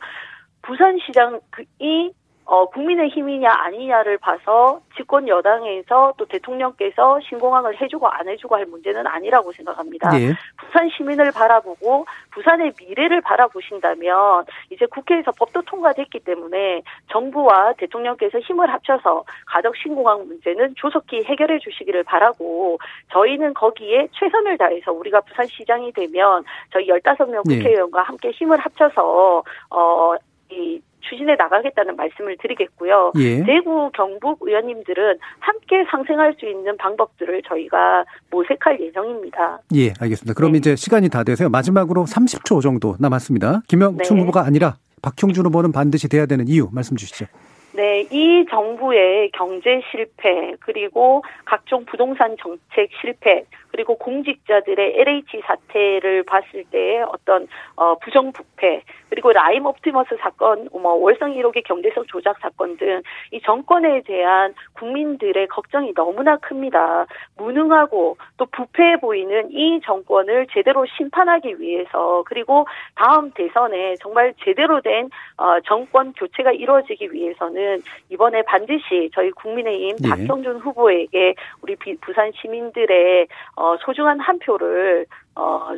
부산시장이 어, 국민의힘이냐 아니냐를 봐서 집권 여당에서 또 대통령께서 신공항을 해주고 안 해주고 할 문제는 아니라고 생각합니다. 예. 부산 시민을 바라보고 부산의 미래를 바라보신다면 이제 국회에서 법도 통과됐기 때문에 정부와 대통령께서 힘을 합쳐서 가덕 신공항 문제는 조속히 해결해 주시기를 바라고 저희는 거기에 최선을 다해서 우리가 부산시장이 되면 저희 15명 네. 국회의원과 함께 힘을 합쳐서 어, 이 추진해 나가겠다는 말씀을 드리겠고요. 예. 대구 경북 의원님들은 함께 상생할 수 있는 방법들을 저희가 모색할 예정입니다. 예, 알겠습니다. 그럼 네. 이제 시간이 다 돼서요. 마지막으로 30초 정도 남았습니다. 김영춘 네. 후보가 아니라 박형준 후보는 반드시 돼야 되는 이유 말씀 주시죠. 네, 이 정부의 경제 실패, 그리고 각종 부동산 정책 실패, 그리고 공직자들의 LH 사태를 봤을 때의 어떤 어 부정부패 그리고 라임 옵티머스 사건, 뭐 월성 1호기 경제성 조작 사건 등 이 정권에 대한 국민들의 걱정이 너무나 큽니다. 무능하고 또 부패해 보이는 이 정권을 제대로 심판하기 위해서 그리고 다음 대선에 정말 제대로 된 어, 정권 교체가 이루어지기 위해서는 이번에 반드시 저희 국민의힘 예. 박형준 후보에게 우리 부산 시민들의 어, 소중한 한 표를 어, 어,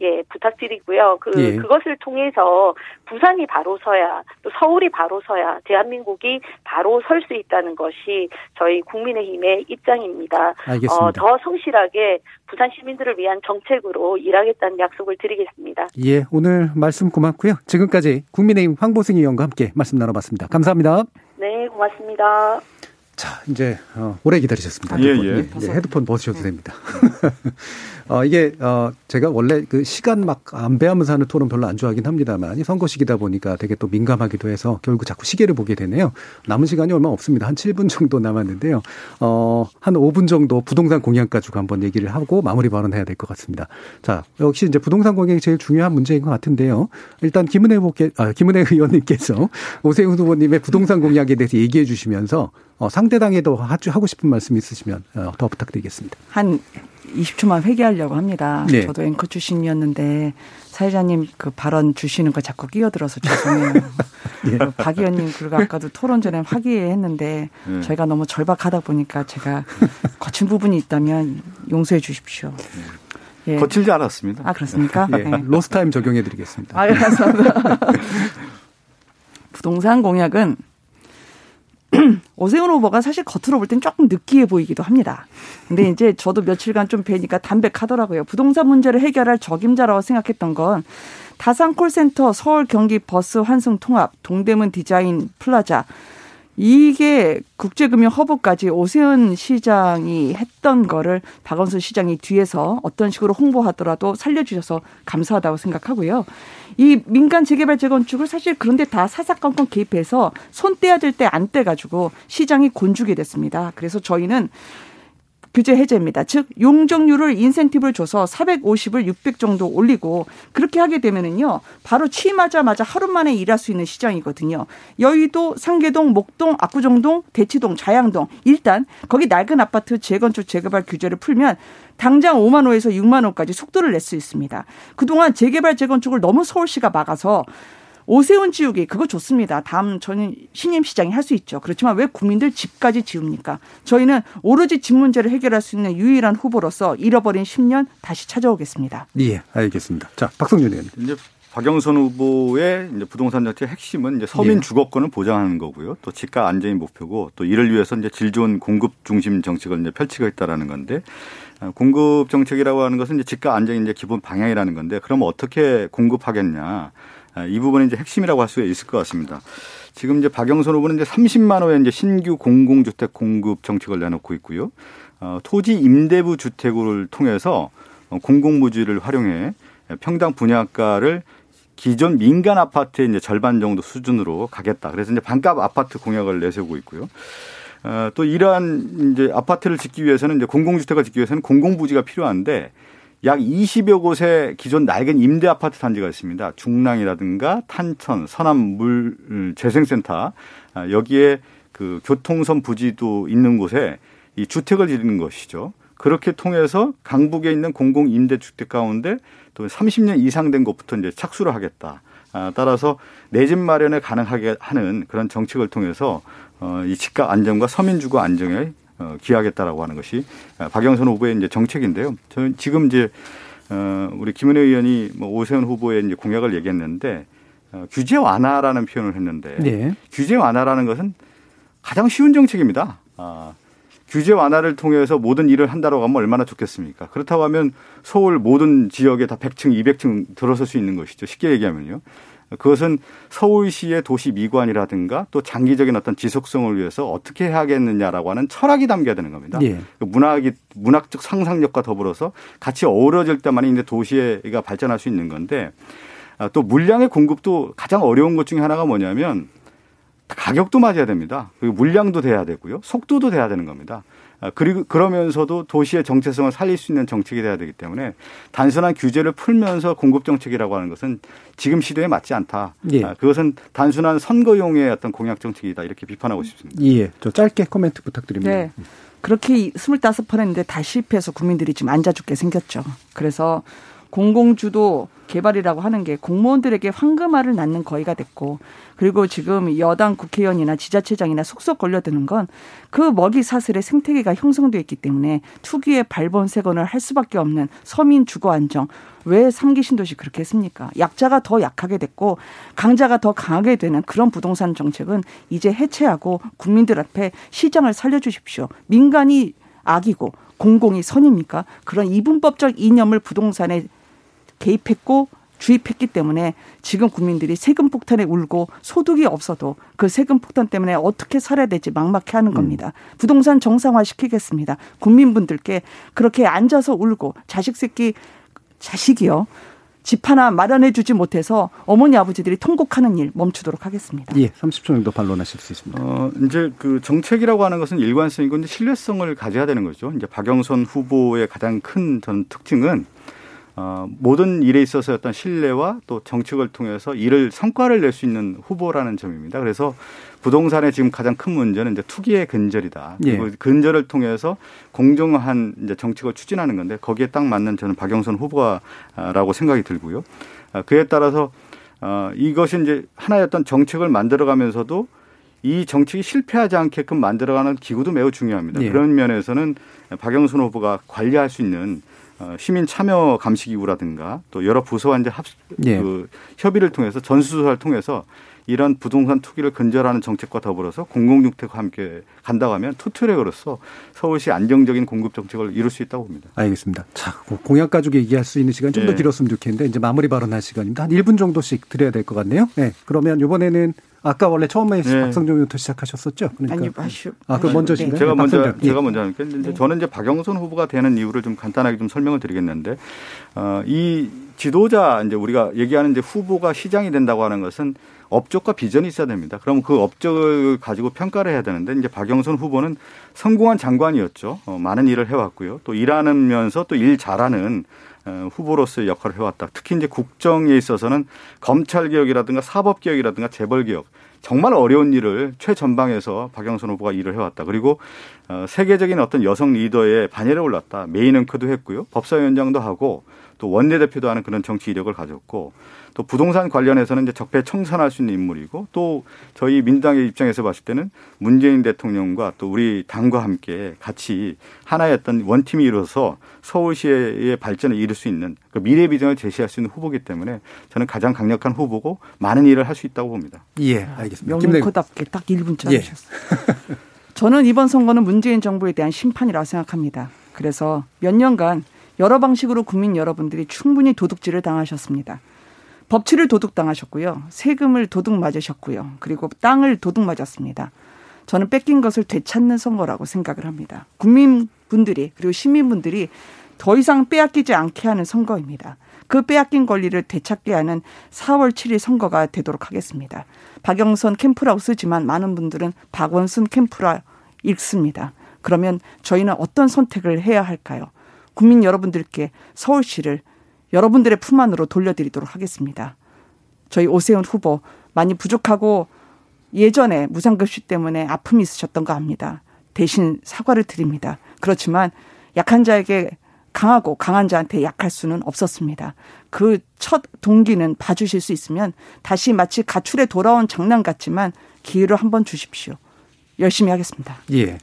예, 부탁드리고요. 그, 예. 그것을 통해서 부산이 바로 서야, 또 서울이 바로 서야, 대한민국이 바로 설 수 있다는 것이 저희 국민의힘의 입장입니다. 알겠습니다. 어, 더 성실하게 부산 시민들을 위한 정책으로 일하겠다는 약속을 드리겠습니다. 예, 오늘 말씀 고맙고요. 지금까지 국민의힘 황보승 의원과 함께 말씀 나눠봤습니다. 감사합니다. 네, 고맙습니다. 자, 이제 어, 오래 기다리셨습니다. 예, 예. 예, 예, 헤드폰 벗으셔도 됩니다. 어, 이게 어, 제가 원래 그 시간 막 안배하면서 하는 토론 별로 안 좋아하긴 합니다만 이 선거 시기다 보니까 되게 또 민감하기도 해서 결국 자꾸 시계를 보게 되네요. 남은 시간이 얼마 없습니다. 한 7분 정도 남았는데요. 어, 한 5분 정도 부동산 공약 가지고 한번 얘기를 하고 마무리 발언해야 될 것 같습니다. 자, 역시 이제 부동산 공약이 제일 중요한 문제인 것 같은데요. 일단 김은혜 후보께 아, 김은혜 의원님께서 오세훈 후보님의 부동산 공약에 대해서 얘기해 주시면서 어, 상대당에도 하고 싶은 말씀 있으시면 어, 더 부탁드리겠습니다. 한 20초만 회개하려고 합니다. 네. 저도 앵커 출신이었는데 사회자님 그 발언 주시는 거 자꾸 끼어들어서 죄송해요. 예. 박 의원님 그리고 아까도 토론 전에 화기애애했는데 네. 저희가 너무 절박하다 보니까 제가 거친 부분이 있다면 용서해 주십시오. 예. 거칠지 않았습니다. 아 그렇습니까? 예. 네. 로스타임 적용해 드리겠습니다. 아, 감사합니다. 부동산 공약은 오세훈 후보가 사실 겉으로 볼 땐 조금 느끼해 보이기도 합니다. 근데 이제 저도 며칠간 좀 뵈니까 담백하더라고요. 부동산 문제를 해결할 적임자라고 생각했던 건 다산 콜센터, 서울 경기 버스 환승 통합, 동대문 디자인 플라자 이게 국제금융 허브까지 오세훈 시장이 했던 거를 박원순 시장이 뒤에서 어떤 식으로 홍보하더라도 살려주셔서 감사하다고 생각하고요. 이 민간 재개발 재건축을 사실 그런데 다 사사건건 개입해서 손 떼야 될 때 안 떼가지고 시장이 곤죽이 됐습니다. 그래서 저희는 규제 해제입니다. 즉 용적률을 인센티브를 줘서 450을 600 정도 올리고 그렇게 하게 되면은요. 바로 취임하자마자 하루 만에 일할 수 있는 시장이거든요. 여의도, 상계동, 목동, 압구정동, 대치동, 자양동 일단 거기 낡은 아파트 재건축 재개발 규제를 풀면 당장 5만 호에서 6만 호까지 속도를 낼 수 있습니다. 그동안 재개발 재건축을 너무 서울시가 막아서 오세훈 지우기 그거 좋습니다. 다음 저는 신임 시장이 할 수 있죠. 그렇지만 왜 국민들 집까지 지웁니까? 저희는 오로지 집 문제를 해결할 수 있는 유일한 후보로서 잃어버린 10년 다시 찾아오겠습니다. 예, 알겠습니다. 자, 박성준 의원. 이제 박영선 후보의 이제 부동산 정책의 핵심은 이제 서민 예. 주거권을 보장하는 거고요. 또 집가 안정이 목표고 또 이를 위해서 이제 질 좋은 공급 중심 정책을 이제 펼치겠다라는 건데 어, 공급 정책이라고 하는 것은 이제 집가 안정이 이제 기본 방향이라는 건데 그럼 어떻게 공급하겠냐? 아, 이 부분이 이제 핵심이라고 할 수 있을 것 같습니다. 지금 이제 박영선 후보는 이제 30만 호의 이제 신규 공공주택 공급 정책을 내놓고 있고요. 어, 토지 임대부 주택을 통해서 어, 공공부지를 활용해 평당 분양가를 기존 민간 아파트의 이제 절반 정도 수준으로 가겠다. 그래서 이제 반값 아파트 공약을 내세우고 있고요. 어, 또 이러한 이제 아파트를 짓기 위해서는 이제 공공주택을 짓기 위해서는 공공부지가 필요한데 약 20여 곳의 기존 낡은 임대 아파트 단지가 있습니다. 중랑이라든가 탄천, 서남 물 재생센터 아, 여기에 그 교통선 부지도 있는 곳에 이 주택을 지르는 것이죠. 그렇게 통해서 강북에 있는 공공 임대 주택 가운데 또 30년 이상 된 것부터 이제 착수를 하겠다. 아, 따라서 내 집 마련을 가능하게 하는 그런 정책을 통해서 어, 이 집값 안정과 서민 주거 안정에 어, 기하겠다라고 하는 것이 어, 박영선 후보의 이제 정책인데요. 저는 지금 이제 어, 우리 김은혜 의원이 뭐 오세훈 후보의 이제 공약을 얘기했는데 어, 규제 완화라는 표현을 했는데 네. 규제 완화라는 것은 가장 쉬운 정책입니다. 아, 규제 완화를 통해서 모든 일을 한다고 하면 얼마나 좋겠습니까? 그렇다고 하면 서울 모든 지역에 다 100층, 200층 들어설 수 있는 것이죠. 쉽게 얘기하면요. 그것은 서울시의 도시 미관이라든가 또 장기적인 어떤 지속성을 위해서 어떻게 해야겠느냐라고 하는 철학이 담겨야 되는 겁니다. 예. 그 문학이 문학적 상상력과 더불어서 같이 어우러질 때만 이제 도시가 발전할 수 있는 건데 아, 또 물량의 공급도 가장 어려운 것 중에 하나가 뭐냐면 가격도 맞아야 됩니다. 그리고 물량도 돼야 되고요. 속도도 돼야 되는 겁니다. 아, 그리고 그러면서도 도시의 정체성을 살릴 수 있는 정책이 돼야 되기 때문에 단순한 규제를 풀면서 공급 정책이라고 하는 것은 지금 시대에 맞지 않다. 예. 아, 그것은 단순한 선거용의 어떤 공약 정책이다 이렇게 비판하고 싶습니다. 예, 저 짧게 코멘트 부탁드립니다. 네. 그렇게 25번 했는데 다 실패해서 국민들이 지금 앉아 죽게 생겼죠. 그래서 공공주도 개발이라고 하는 게 공무원들에게 황금알을 낳는 거의가 됐고 그리고 지금 여당 국회의원이나 지자체장이나 속속 걸려드는 건 그 먹이 사슬의 생태계가 형성돼 있기 때문에 투기의 발본색원을 할 수밖에 없는 서민 주거 안정 왜 삼기 신도시 그렇게 했습니까? 약자가 더 약하게 됐고 강자가 더 강하게 되는 그런 부동산 정책은 이제 해체하고 국민들 앞에 시장을 살려주십시오. 민간이 악이고 공공이 선입니까? 그런 이분법적 이념을 부동산에 개입했고 주입했기 때문에 지금 국민들이 세금 폭탄에 울고 소득이 없어도 그 세금 폭탄 때문에 어떻게 살아야 될지 막막해 하는 음. 겁니다. 음. 부동산 정상화 시키겠습니다. 국민분들께 그렇게 앉아서 울고 자식 새끼 자식이요. 집 하나 마련해 주지 못해서 어머니 아버지들이 통곡하는 일 멈추도록 하겠습니다. 예, 30초 정도 반론하실 수 있습니다. 어, 이제 그 정책이라고 하는 것은 일관성이고 이제 신뢰성을 가져야 되는 거죠. 이제 박영선 후보의 가장 큰 전 특징은 어, 모든 일에 있어서 어떤 신뢰와 또 정책을 통해서 일을 성과를 낼 수 있는 후보라는 점입니다. 그래서 부동산의 지금 가장 큰 문제는 이제 투기의 근절이다. 예. 그리고 근절을 통해서 공정한 이제 정책을 추진하는 건데 거기에 딱 맞는 저는 박영선 후보라고 생각이 들고요. 아, 그에 따라서 어, 이것이 이제 하나의 어떤 정책을 만들어가면서도 이 정책이 실패하지 않게끔 만들어가는 기구도 매우 중요합니다. 예. 그런 면에서는 박영선 후보가 관리할 수 있는 어, 시민 참여 감시 기구라든가 또 여러 부서와 이제 합, 예. 그 협의를 통해서 전수조사를 통해서 이런 부동산 투기를 근절하는 정책과 더불어서 공공주택과 함께 간다고 하면 투트랙으로서 서울시 안정적인 공급 정책을 이룰 수 있다고 봅니다. 알겠습니다. 자, 공약 가지고 얘기할 수 있는 시간 좀더 네. 길었으면 좋겠는데 이제 마무리 발언할 시간입니다. 한 1분 정도씩 드려야 될 것 같네요. 네. 그러면 이번에는 아까 원래 처음에 네. 박성종 의원부터 시작하셨었죠? 그러니까. 아니, 아, 그 먼저신가요? 제가 먼저, 박 제가 먼저 하니까 이제 네. 저는 이제 박영선 후보가 되는 이유를 좀 간단하게 좀 설명을 드리겠는데, 어, 이 지도자 이제 우리가 얘기하는 이제 후보가 시장이 된다고 하는 것은 업적과 비전이 있어야 됩니다. 그럼 그 업적을 가지고 평가를 해야 되는데 이제 박영선 후보는 성공한 장관이었죠. 어, 많은 일을 해왔고요. 또 일하면서 또 일 잘하는 어, 후보로서의 역할을 해왔다. 특히 이제 국정에 있어서는 검찰 개혁이라든가 사법 개혁이라든가 재벌 개혁 정말 어려운 일을 최전방에서 박영선 후보가 일을 해왔다. 그리고 어, 세계적인 어떤 여성 리더의 반열에 올랐다. 메인 앵커도 했고요. 법사위원장도 하고 또 원내대표도 하는 그런 정치 이력을 가졌고 또 부동산 관련해서는 이제 적폐 청산할 수 있는 인물이고 또 저희 민주당의 입장에서 봤을 때는 문재인 대통령과 또 우리 당과 함께 같이 하나의 어떤 원팀이 이루어서 서울시의 발전을 이룰 수 있는 그 미래 비전을 제시할 수 있는 후보기 때문에 저는 가장 강력한 후보고 많은 일을 할 수 있다고 봅니다. 예, 알겠습니다. 명문코답게 딱 1분 짜주셨어요. 예. 저는 이번 선거는 문재인 정부에 대한 심판이라고 생각합니다. 그래서 몇 년간 여러 방식으로 국민 여러분들이 충분히 도둑질을 당하셨습니다. 법치를 도둑 당하셨고요. 세금을 도둑 맞으셨고요. 그리고 땅을 도둑 맞았습니다. 저는 뺏긴 것을 되찾는 선거라고 생각을 합니다. 국민분들이 그리고 시민분들이 더 이상 빼앗기지 않게 하는 선거입니다. 그 빼앗긴 권리를 되찾게 하는 4월 7일 선거가 되도록 하겠습니다. 박영선 캠프라고 쓰지만 많은 분들은 박원순 캠프라 읽습니다. 그러면 저희는 어떤 선택을 해야 할까요? 국민 여러분들께 서울시를 여러분들의 품 안으로 돌려드리도록 하겠습니다. 저희 오세훈 후보 많이 부족하고 예전에 무상급식 때문에 아픔이 있으셨던 거 압니다. 대신 사과를 드립니다. 그렇지만 약한 자에게 강하고 강한 자한테 약할 수는 없었습니다. 그 첫 동기는 봐주실 수 있으면 다시 마치 가출에 돌아온 장난 같지만 기회를 한번 주십시오. 열심히 하겠습니다. 예.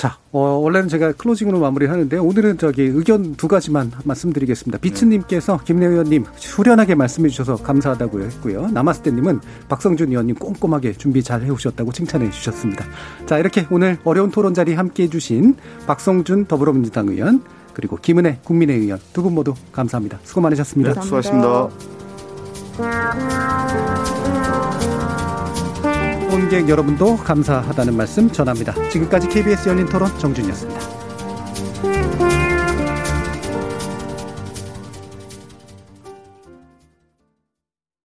자, 어, 원래는 제가 클로징으로 마무리하는데 오늘은 저기 의견 두 가지만 말씀드리겠습니다. 비츠님께서 김내 의원님 후련하게 말씀해 주셔서 감사하다고 했고요. 나마스테님은 박성준 의원님 꼼꼼하게 준비 잘 해오셨다고 칭찬해 주셨습니다. 자, 이렇게 오늘 어려운 토론 자리 함께 해주신 박성준 더불어민주당 의원 그리고 김은혜 국민의 의원 두 분 모두 감사합니다. 수고 많으셨습니다. 네, 수고하셨습니다. 본객 여러분도 감사하다는 말씀 전합니다. 지금까지 KBS 열린 토론 정준이었습니다.